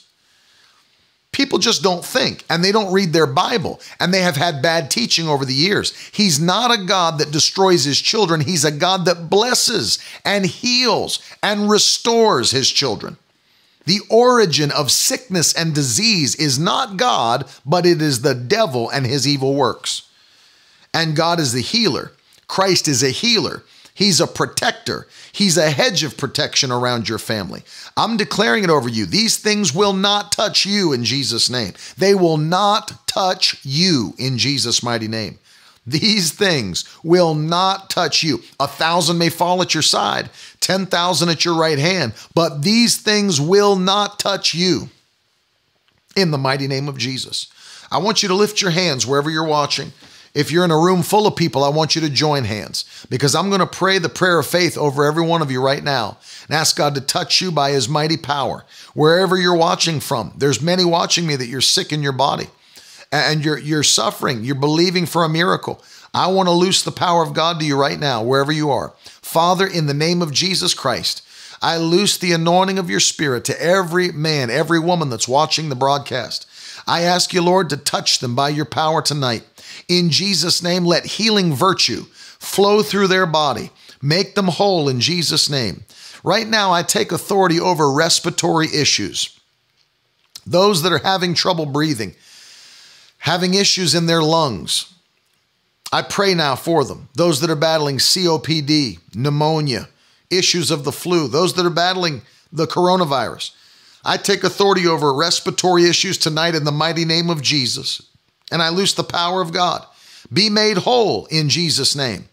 People just don't think and they don't read their Bible and they have had bad teaching over the years. He's not a God that destroys his children, he's a God that blesses and heals and restores his children. The origin of sickness and disease is not God, but it is the devil and his evil works. And God is the healer. Christ is a healer. He's a protector. He's a hedge of protection around your family. I'm declaring it over you. These things will not touch you in Jesus' name. They will not touch you in Jesus' mighty name. These things will not touch you. A thousand may fall at your side, 10,000 at your right hand, but these things will not touch you in the mighty name of Jesus. I want you to lift your hands wherever you're watching. If you're in a room full of people, I want you to join hands because I'm going to pray the prayer of faith over every one of you right now and ask God to touch you by his mighty power. Wherever you're watching from, there's many watching me that you're sick in your body and you're you're suffering, you're believing for a miracle. I want to loose the power of God to you right now wherever you are. Father, in the name of Jesus Christ, I loose the anointing of your spirit to every man, every woman that's watching the broadcast. I ask you, Lord, to touch them by your power tonight. In Jesus' name, let healing virtue flow through their body. Make them whole in Jesus' name. Right now, I take authority over respiratory issues. Those that are having trouble breathing, having issues in their lungs, I pray now for them. Those that are battling COPD, pneumonia, issues of the flu, those that are battling the coronavirus. I take authority over respiratory issues tonight in the mighty name of Jesus and I loose the power of God. Be made whole in Jesus' name.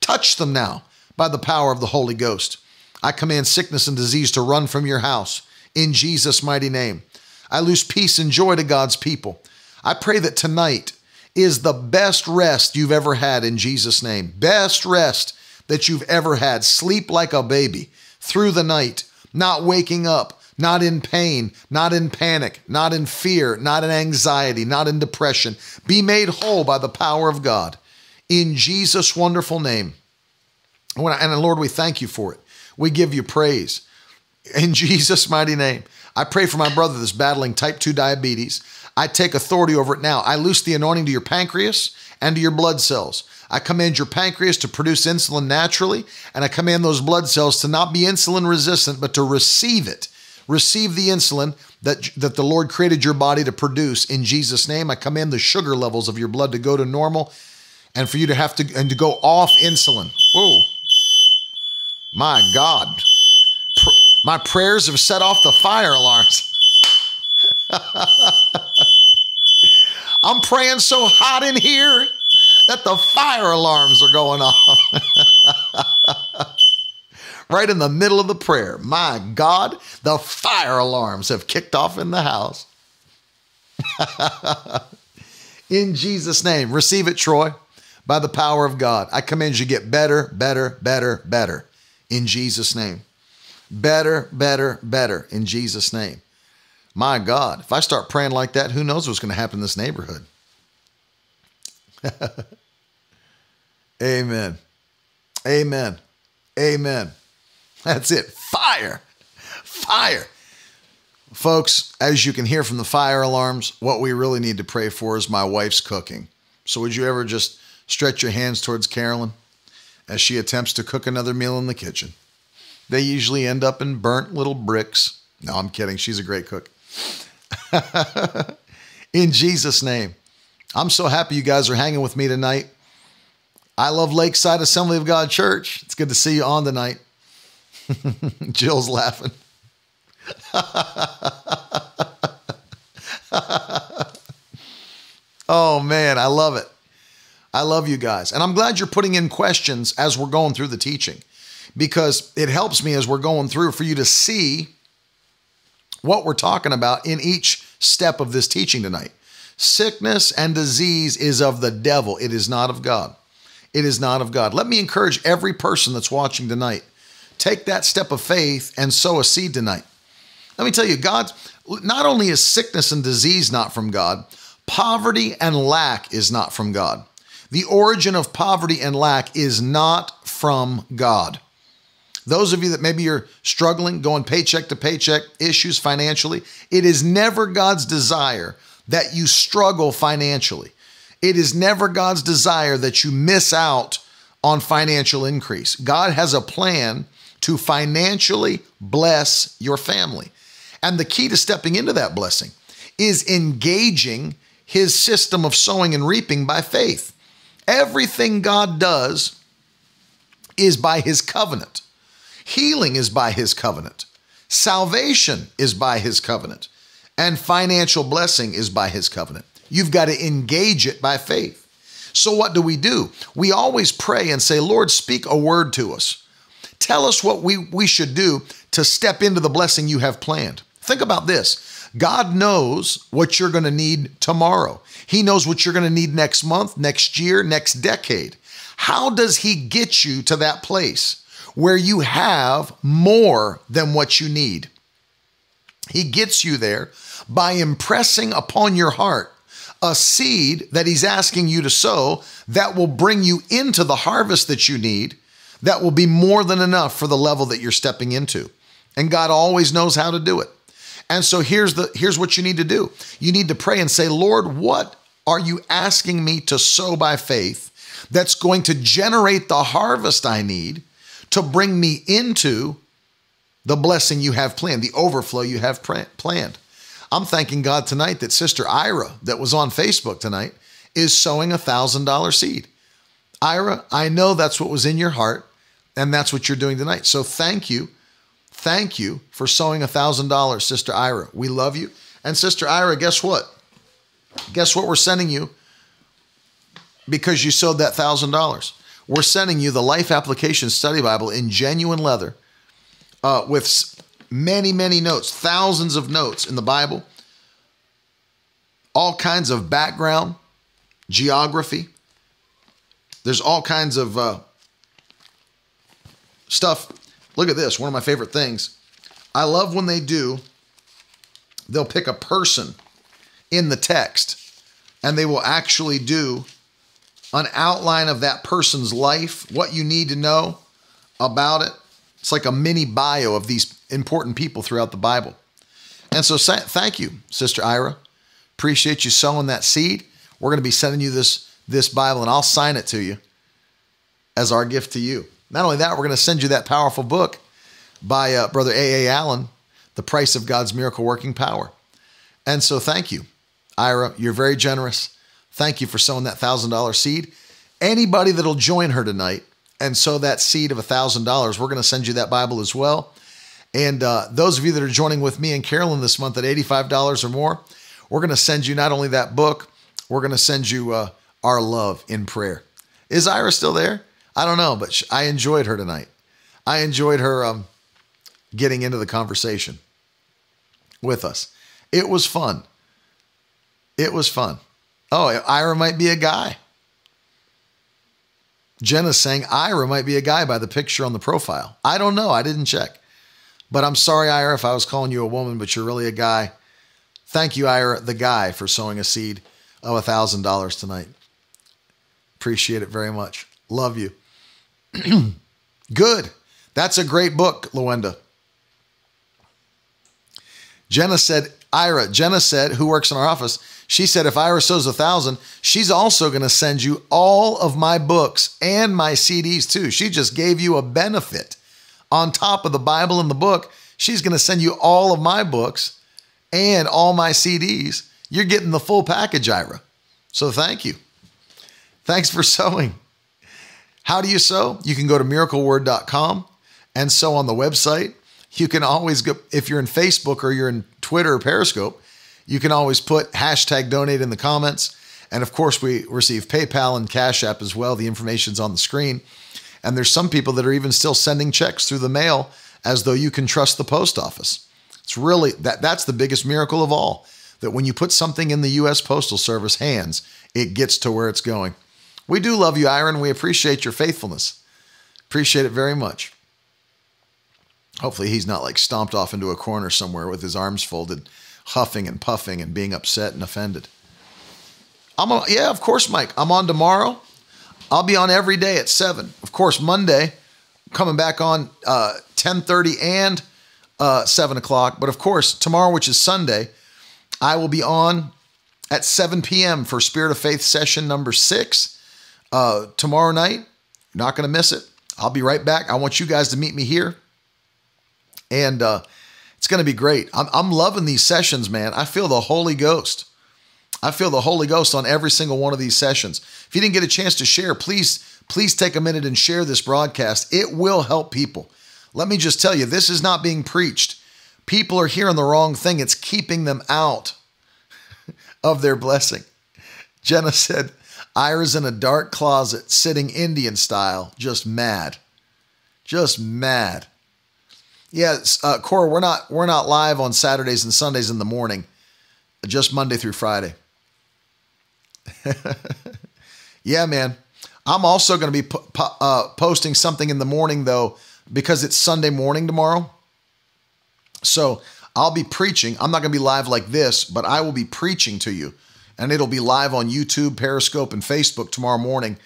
Touch them now by the power of the Holy Ghost. I command sickness and disease to run from your house in Jesus' mighty name. I lose peace and joy to God's people. I pray that tonight is the best rest you've ever had in Jesus' name. Best rest that you've ever had. Sleep like a baby through the night, not waking up, not in pain, not in panic, not in fear, not in anxiety, not in depression. Be made whole by the power of God. In Jesus' wonderful name. And Lord, we thank you for it. We give you praise. In Jesus' mighty name. I pray for my brother that's battling type 2 diabetes. I take authority over it now. I loose the anointing to your pancreas and to your blood cells. I command your pancreas to produce insulin naturally, and I command those blood cells to not be insulin resistant, but to receive it. Receive the insulin that, that the Lord created your body to produce in Jesus' name. I command the sugar levels of your blood to go to normal and for you to have to and to go off insulin. Whoa. My God. My prayers have set off the fire alarms. I'm praying so hot in here that the fire alarms are going off. right in the middle of the prayer. My God, the fire alarms have kicked off in the house. in Jesus' name, receive it, Troy, by the power of God. I command you get better, better, better, better in Jesus' name. Better, better, better in Jesus' name. My God, if I start praying like that, who knows what's going to happen in this neighborhood? Amen. Amen. Amen. That's it. Fire. Fire. Folks, as you can hear from the fire alarms, what we really need to pray for is my wife's cooking. So, would you ever just stretch your hands towards Carolyn as she attempts to cook another meal in the kitchen? They usually end up in burnt little bricks. No, I'm kidding. She's a great cook. in Jesus' name. I'm so happy you guys are hanging with me tonight. I love Lakeside Assembly of God Church. It's good to see you on tonight. Jill's laughing. oh man, I love it. I love you guys. And I'm glad you're putting in questions as we're going through the teaching because it helps me as we're going through for you to see what we're talking about in each step of this teaching tonight. Sickness and disease is of the devil, it is not of God. It is not of God. Let me encourage every person that's watching tonight take that step of faith and sow a seed tonight. Let me tell you, God, not only is sickness and disease not from God, poverty and lack is not from God. The origin of poverty and lack is not from God. Those of you that maybe you're struggling, going paycheck to paycheck, issues financially, it is never God's desire that you struggle financially. It is never God's desire that you miss out on financial increase. God has a plan to financially bless your family. And the key to stepping into that blessing is engaging his system of sowing and reaping by faith. Everything God does is by his covenant. Healing is by his covenant. Salvation is by his covenant. And financial blessing is by his covenant. You've got to engage it by faith. So, what do we do? We always pray and say, Lord, speak a word to us. Tell us what we, we should do to step into the blessing you have planned. Think about this God knows what you're going to need tomorrow, He knows what you're going to need next month, next year, next decade. How does He get you to that place? where you have more than what you need. He gets you there by impressing upon your heart a seed that He's asking you to sow that will bring you into the harvest that you need, that will be more than enough for the level that you're stepping into. And God always knows how to do it. And so here's the here's what you need to do. You need to pray and say, "Lord, what are you asking me to sow by faith that's going to generate the harvest I need to bring me into the blessing you have planned, the overflow you have planned. I'm thanking God tonight that Sister Ira, that was on Facebook tonight, is sowing a $1,000 seed. Ira, I know that's what was in your heart, and that's what you're doing tonight. So thank you. Thank you for sowing a $1,000, Sister Ira. We love you. And Sister Ira, guess what? Guess what we're sending you because you sowed that $1,000? we're sending you the Life Application Study Bible in genuine leather. uh, with many, many notes, thousands of notes in the Bible, all kinds of background, geography. There's all kinds of uh, stuff. Look at this, one of my favorite things. I love when they do, they'll pick a person in the text and they will actually do an outline of that person's life, what you need to know about it. It's like a mini bio of these important people throughout the Bible. And so, thank you, Sister Ira. Appreciate you sowing that seed. We're going to be sending you this, this Bible, and I'll sign it to you as our gift to you. Not only that, we're going to send you that powerful book by uh, Brother A.A. Allen, The Price of God's Miracle Working Power. And so, thank you, Ira. You're very generous. Thank you for sowing that $1,000 seed. Anybody that'll join her tonight and sow that seed of $1,000, we're going to send you that Bible as well. And uh, those of you that are joining with me and Carolyn this month at $85 or more, we're going to send you not only that book, we're going to send you uh, our love in prayer. Is Ira still there? I don't know, but I enjoyed her tonight. I enjoyed her um, getting into the conversation with us. It was fun. It was fun. Oh, Ira might be a guy. Jenna's saying Ira might be a guy by the picture on the profile. I don't know. I didn't check. But I'm sorry, Ira, if I was calling you a woman, but you're really a guy. Thank you, Ira, the guy, for sowing a seed of $1,000 tonight. Appreciate it very much. Love you. Good. That's a great book, Luenda. Jenna said, Ira, Jenna said, who works in our office, she said, if Ira sows a thousand, she's also going to send you all of my books and my CDs too. She just gave you a benefit. On top of the Bible and the book, she's going to send you all of my books and all my CDs. You're getting the full package, Ira. So thank you. Thanks for sowing. How do you sow? You can go to miracleword.com and sow on the website. You can always go, if you're in Facebook or you're in Twitter or Periscope, you can always put hashtag donate in the comments. And of course, we receive PayPal and Cash App as well. The information's on the screen. And there's some people that are even still sending checks through the mail as though you can trust the post office. It's really that that's the biggest miracle of all. That when you put something in the US Postal Service hands, it gets to where it's going. We do love you, Ira. We appreciate your faithfulness. Appreciate it very much. Hopefully, he's not like stomped off into a corner somewhere with his arms folded, huffing and puffing and being upset and offended. I'm on, yeah, of course, Mike. I'm on tomorrow. I'll be on every day at seven. Of course, Monday, coming back on uh, ten thirty and uh, seven o'clock. But of course, tomorrow, which is Sunday, I will be on at seven p.m. for Spirit of Faith session number six. Uh, tomorrow night, not going to miss it. I'll be right back. I want you guys to meet me here, and uh, it's going to be great. I'm, I'm loving these sessions, man. I feel the Holy Ghost. I feel the Holy Ghost on every single one of these sessions. If you didn't get a chance to share, please, please take a minute and share this broadcast. It will help people. Let me just tell you, this is not being preached. People are hearing the wrong thing. It's keeping them out of their blessing. Jenna said, Ira's in a dark closet, sitting Indian style, just mad. Just mad. Yes, uh, Cora, we're not we're not live on Saturdays and Sundays in the morning, just Monday through Friday. yeah, man. I'm also going to be po- po- uh, posting something in the morning though, because it's Sunday morning tomorrow. So I'll be preaching. I'm not going to be live like this, but I will be preaching to you, and it'll be live on YouTube, Periscope, and Facebook tomorrow morning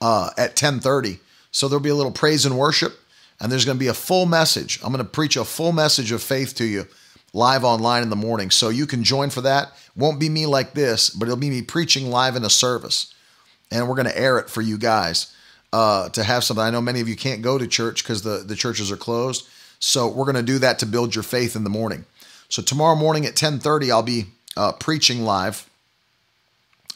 uh, at 10:30. So there'll be a little praise and worship, and there's going to be a full message. I'm going to preach a full message of faith to you live online in the morning. So you can join for that. Won't be me like this, but it'll be me preaching live in a service. And we're going to air it for you guys uh, to have something. I know many of you can't go to church because the, the churches are closed. So we're going to do that to build your faith in the morning. So tomorrow morning at 1030, I'll be uh, preaching live.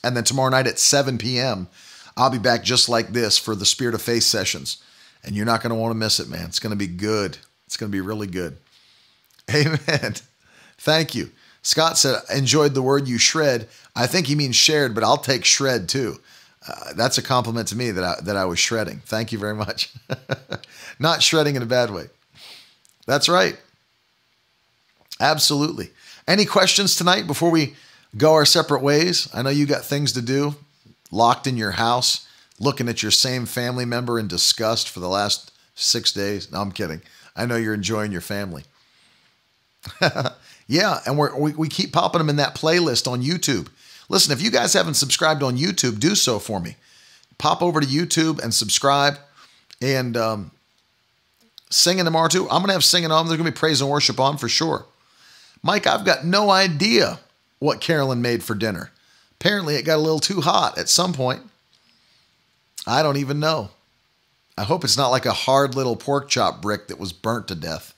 And then tomorrow night at 7 p.m., I'll be back just like this for the Spirit of Faith sessions. And you're not going to want to miss it, man. It's going to be good. It's going to be really good. Amen. Thank you. Scott said, enjoyed the word you shred. I think he means shared, but I'll take shred too. Uh, that's a compliment to me that I, that I was shredding. Thank you very much. Not shredding in a bad way. That's right. Absolutely. Any questions tonight before we go our separate ways? I know you got things to do, locked in your house, looking at your same family member in disgust for the last six days. No, I'm kidding. I know you're enjoying your family. yeah, and we, we keep popping them in that playlist on YouTube. Listen, if you guys haven't subscribed on YouTube, do so for me. Pop over to YouTube and subscribe. And um, singing tomorrow too. I'm to have singing on. There's to be praise and worship on for sure. Mike, I've got no idea what Carolyn made for dinner. Apparently, it got a little too hot at some point. I don't even know. I hope it's not like a hard little pork chop brick that was burnt to death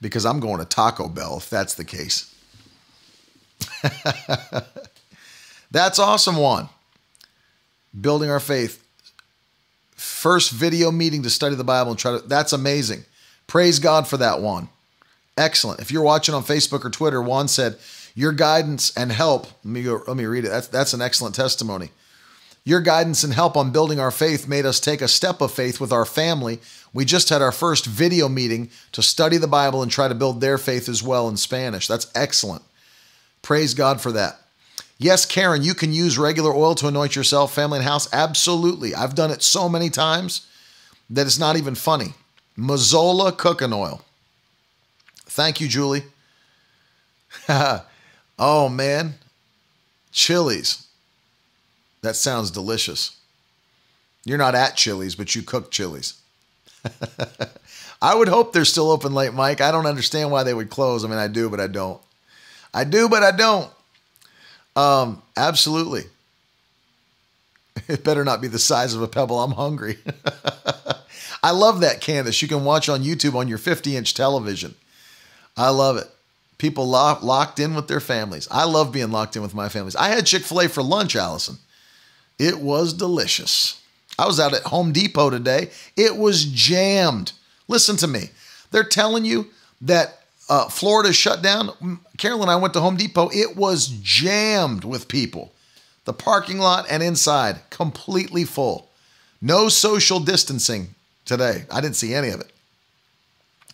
because I'm going to Taco Bell if that's the case. that's awesome Juan. Building our faith. First video meeting to study the Bible and try to that's amazing. Praise God for that one. Excellent. If you're watching on Facebook or Twitter, Juan said, Your guidance and help. Let me go, let me read it. That's that's an excellent testimony. Your guidance and help on building our faith made us take a step of faith with our family. We just had our first video meeting to study the Bible and try to build their faith as well in Spanish. That's excellent. Praise God for that. Yes, Karen, you can use regular oil to anoint yourself, family, and house. Absolutely. I've done it so many times that it's not even funny. Mazola cooking oil. Thank you, Julie. oh, man. Chilies. That sounds delicious. You're not at Chili's, but you cook Chili's. I would hope they're still open late, Mike. I don't understand why they would close. I mean, I do, but I don't. I do, but I don't. Um, absolutely. It better not be the size of a pebble. I'm hungry. I love that Candace. You can watch on YouTube on your 50 inch television. I love it. People locked in with their families. I love being locked in with my families. I had Chick fil A for lunch, Allison. It was delicious. I was out at Home Depot today. It was jammed. Listen to me. They're telling you that uh, Florida shut down. Carolyn and I went to Home Depot. It was jammed with people. The parking lot and inside, completely full. No social distancing today. I didn't see any of it.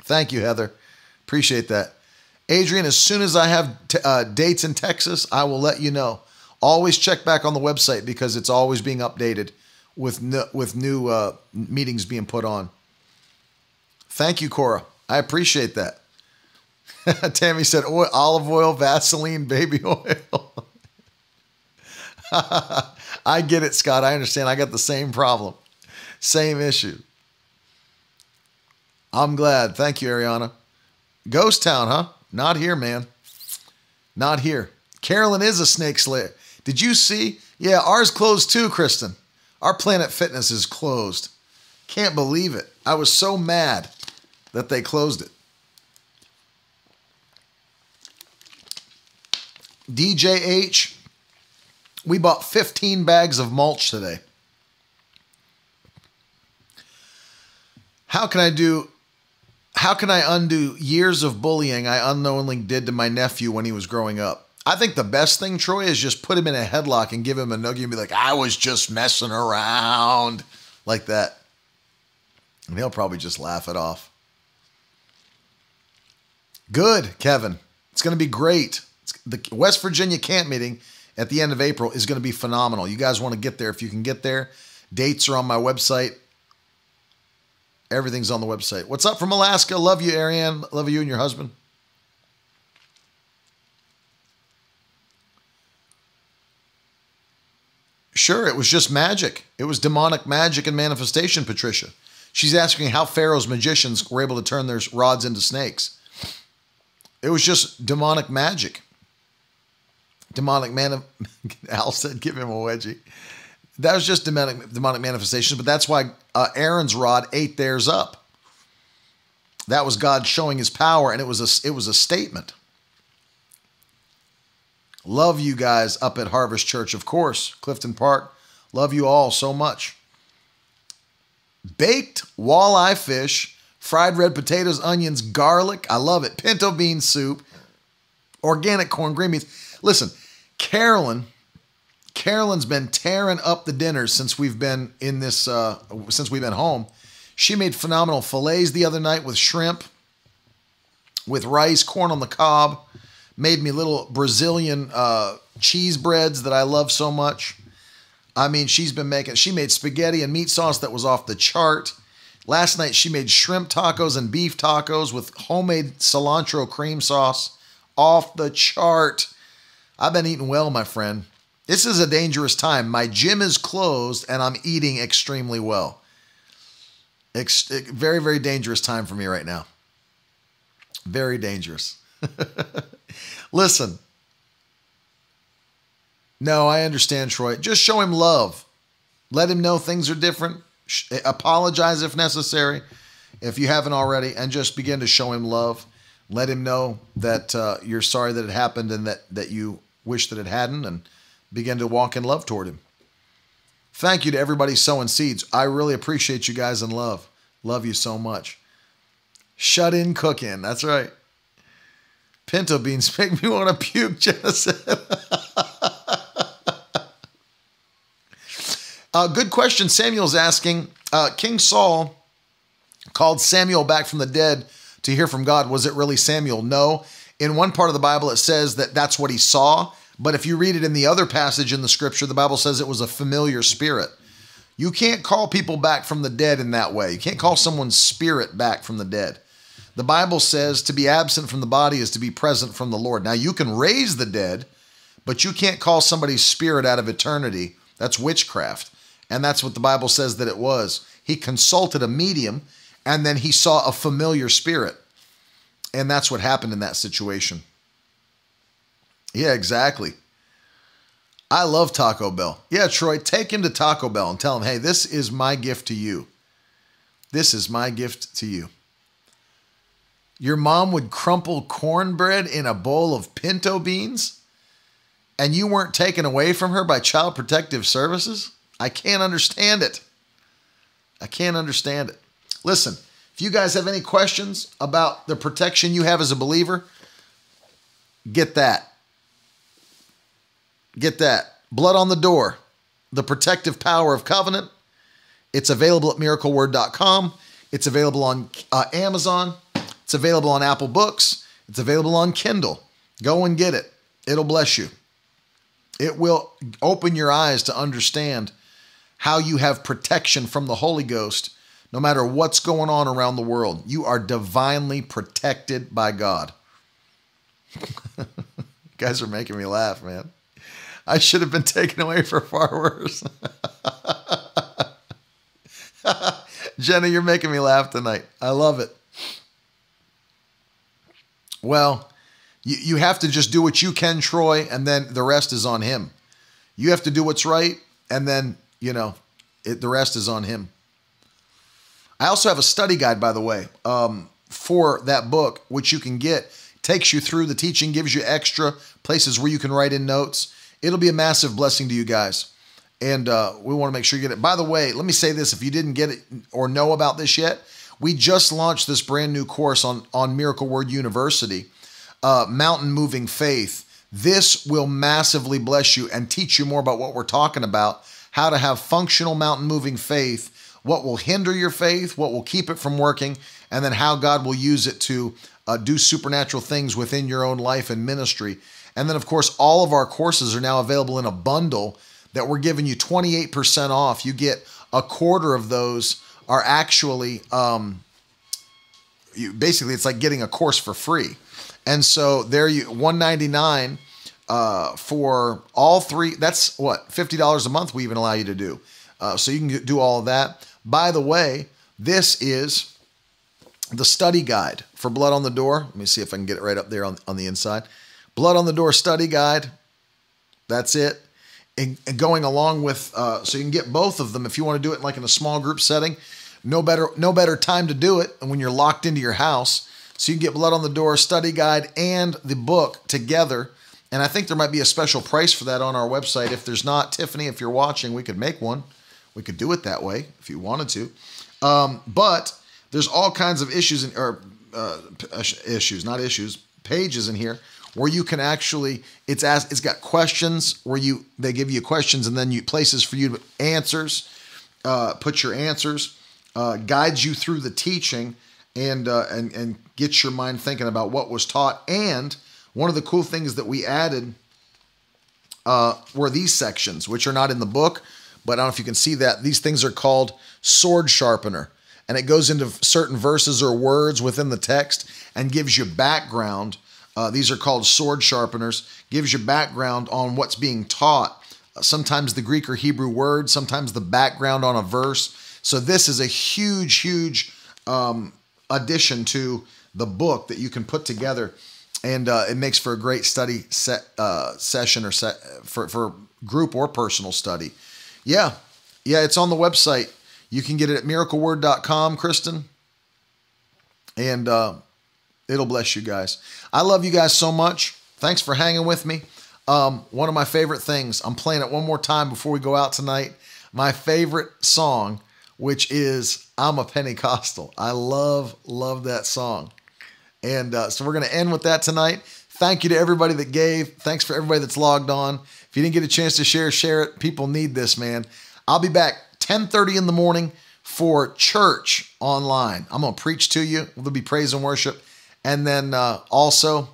Thank you, Heather. Appreciate that. Adrian, as soon as I have t- uh, dates in Texas, I will let you know. Always check back on the website because it's always being updated with with new uh, meetings being put on. Thank you, Cora. I appreciate that. Tammy said oil, olive oil, Vaseline, baby oil. I get it, Scott. I understand. I got the same problem, same issue. I'm glad. Thank you, Ariana. Ghost Town, huh? Not here, man. Not here. Carolyn is a snake slayer. Did you see? Yeah, ours closed too, Kristen. Our Planet Fitness is closed. Can't believe it. I was so mad that they closed it. DJH, we bought 15 bags of mulch today. How can I do how can I undo years of bullying I unknowingly did to my nephew when he was growing up? I think the best thing, Troy, is just put him in a headlock and give him a noogie and be like, I was just messing around. Like that. And he'll probably just laugh it off. Good, Kevin. It's going to be great. the West Virginia camp meeting at the end of April is going to be phenomenal. You guys want to get there if you can get there. Dates are on my website. Everything's on the website. What's up from Alaska? Love you, Ariane. Love you and your husband. Sure, it was just magic. It was demonic magic and manifestation, Patricia. She's asking how Pharaoh's magicians were able to turn their rods into snakes. It was just demonic magic. Demonic man. Of, Al said, "Give him a wedgie." That was just demonic demonic manifestations, but that's why uh, Aaron's rod ate theirs up. That was God showing His power, and it was a it was a statement. Love you guys up at Harvest Church, of course, Clifton Park. Love you all so much. Baked walleye fish, fried red potatoes, onions, garlic. I love it. Pinto bean soup, organic corn, green beans. Listen, Carolyn, Carolyn's been tearing up the dinners since we've been in this, uh, since we've been home. She made phenomenal fillets the other night with shrimp. with rice, corn on the cob, made me little Brazilian uh, cheese breads that I love so much. I mean, she's been making, she made spaghetti and meat sauce that was off the chart. Last night, she made shrimp tacos and beef tacos with homemade cilantro cream sauce off the chart. I've been eating well, my friend. This is a dangerous time. My gym is closed and I'm eating extremely well. Ex- very, very dangerous time for me right now. Very dangerous. Listen. No, I understand, Troy. Just show him love. Let him know things are different. Apologize if necessary, if you haven't already, and just begin to show him love. Let him know that uh, you're sorry that it happened and that, that you wish that it hadn't, and begin to walk in love toward him. Thank you to everybody sowing seeds. I really appreciate you guys in love. Love you so much. Shut in cooking. That's right. Pinto beans make me want to puke, Jenna uh, good question. Samuel's asking uh, King Saul called Samuel back from the dead to hear from God. Was it really Samuel? No. In one part of the Bible, it says that that's what he saw. But if you read it in the other passage in the scripture, the Bible says it was a familiar spirit. You can't call people back from the dead in that way. You can't call someone's spirit back from the dead. The Bible says to be absent from the body is to be present from the Lord. Now, you can raise the dead, but you can't call somebody's spirit out of eternity. That's witchcraft. And that's what the Bible says that it was. He consulted a medium and then he saw a familiar spirit. And that's what happened in that situation. Yeah, exactly. I love Taco Bell. Yeah, Troy, take him to Taco Bell and tell him, hey, this is my gift to you. This is my gift to you. Your mom would crumple cornbread in a bowl of pinto beans and you weren't taken away from her by Child Protective Services? I can't understand it. I can't understand it. Listen, if you guys have any questions about the protection you have as a believer, get that. Get that. Blood on the door, the protective power of covenant. It's available at miracleword.com. It's available on uh, Amazon. It's available on Apple Books. It's available on Kindle. Go and get it. It'll bless you. It will open your eyes to understand how you have protection from the Holy Ghost no matter what's going on around the world. You are divinely protected by God. you guys are making me laugh, man. I should have been taken away for far worse. Jenna, you're making me laugh tonight. I love it. Well, you, you have to just do what you can, Troy, and then the rest is on him. You have to do what's right, and then, you know, it, the rest is on him. I also have a study guide, by the way, um, for that book, which you can get. Takes you through the teaching, gives you extra places where you can write in notes. It'll be a massive blessing to you guys. And uh, we want to make sure you get it. By the way, let me say this if you didn't get it or know about this yet, we just launched this brand new course on, on Miracle Word University, uh, Mountain Moving Faith. This will massively bless you and teach you more about what we're talking about how to have functional mountain moving faith what will hinder your faith, what will keep it from working, and then how God will use it to uh, do supernatural things within your own life and ministry. And then, of course, all of our courses are now available in a bundle that we're giving you 28% off. You get a quarter of those are actually um, you, basically it's like getting a course for free. And so there you 199 uh, for all three. That's what $50 a month we even allow you to do. Uh, so you can do all of that. By the way, this is the study guide for Blood on the Door. Let me see if I can get it right up there on, on the inside. Blood on the Door study guide. That's it. And, and going along with, uh, so you can get both of them if you want to do it like in a small group setting. No better, no better time to do it when you're locked into your house. So you can get Blood on the Door study guide and the book together. And I think there might be a special price for that on our website. If there's not, Tiffany, if you're watching, we could make one. We could do it that way if you wanted to. Um, but there's all kinds of issues in, or uh, issues, not issues, pages in here where you can actually it's asked it's got questions where you they give you questions and then you places for you to answers uh, put your answers uh, guides you through the teaching and uh, and and gets your mind thinking about what was taught. And one of the cool things that we added uh, were these sections, which are not in the book, but I don't know if you can see that. These things are called sword sharpener, and it goes into certain verses or words within the text and gives you background. Uh, these are called sword sharpeners. Gives you background on what's being taught. Uh, sometimes the Greek or Hebrew word, sometimes the background on a verse. So this is a huge, huge um, addition to the book that you can put together, and uh, it makes for a great study set uh, session or set for for group or personal study. Yeah, yeah, it's on the website. You can get it at miracleword.com, Kristen, and uh, it'll bless you guys. I love you guys so much. Thanks for hanging with me. Um, one of my favorite things. I'm playing it one more time before we go out tonight. My favorite song which is I'm a Pentecostal. I love, love that song. And uh, so we're going to end with that tonight. Thank you to everybody that gave. Thanks for everybody that's logged on. If you didn't get a chance to share, share it. People need this, man. I'll be back 10:30 in the morning for church online. I'm going to preach to you. There'll be praise and worship. And then uh, also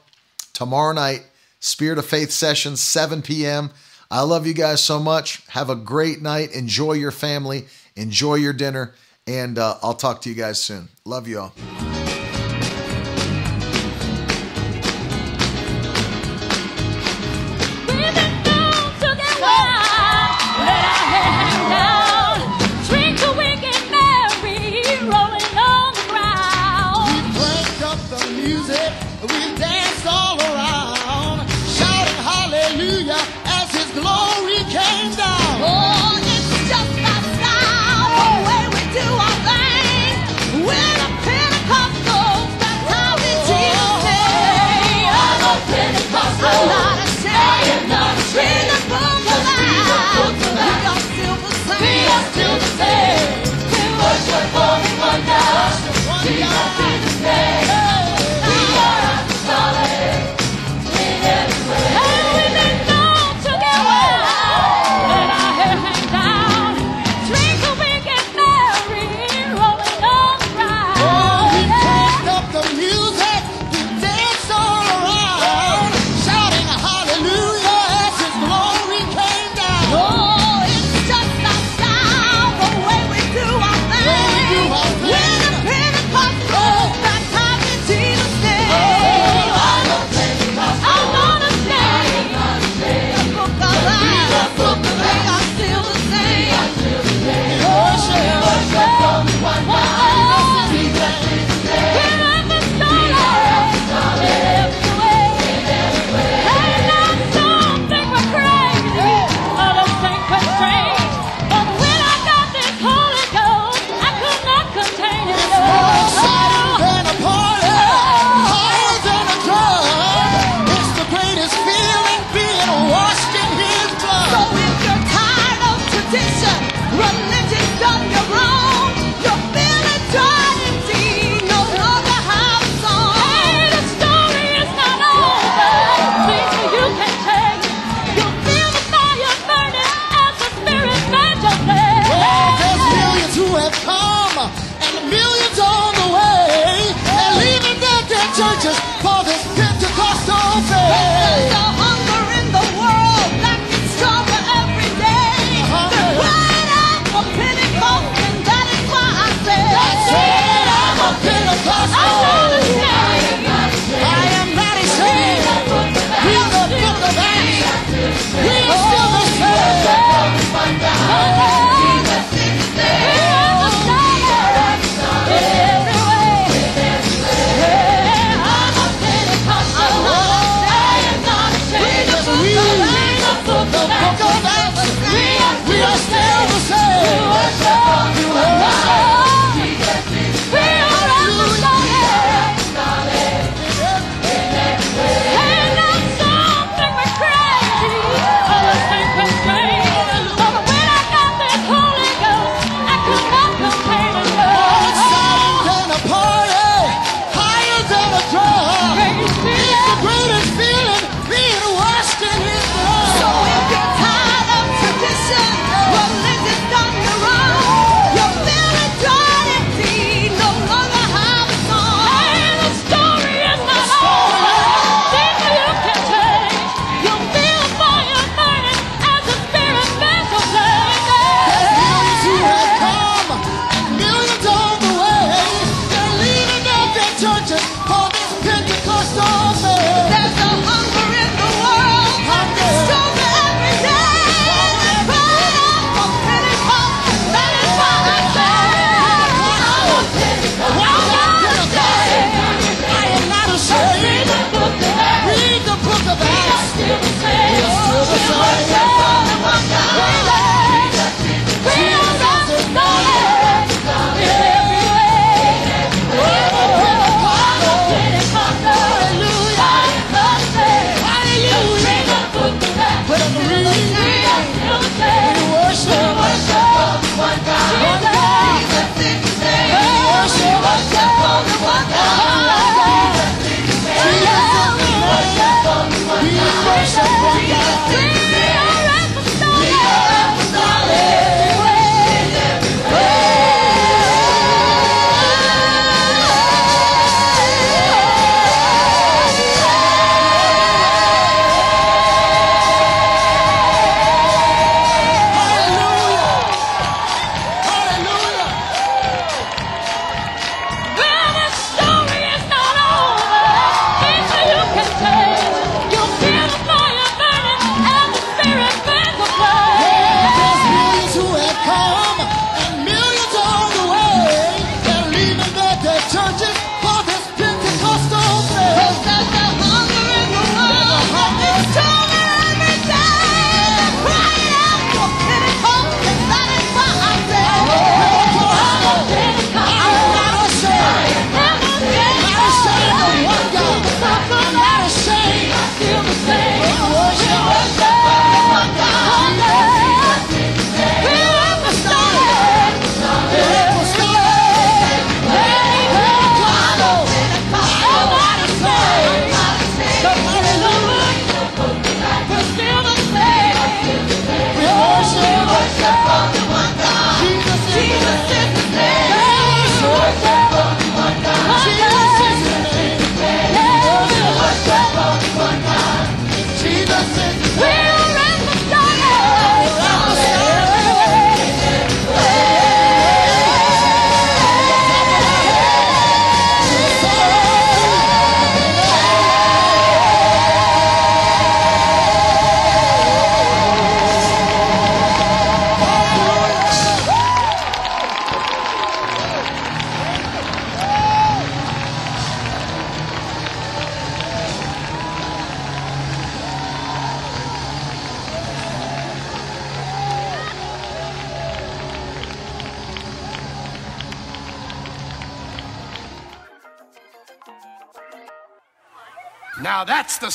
tomorrow night, Spirit of Faith session, 7 p.m. I love you guys so much. Have a great night. Enjoy your family. Enjoy your dinner, and uh, I'll talk to you guys soon. Love you all.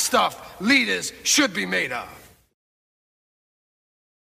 Stuff leaders should be made of.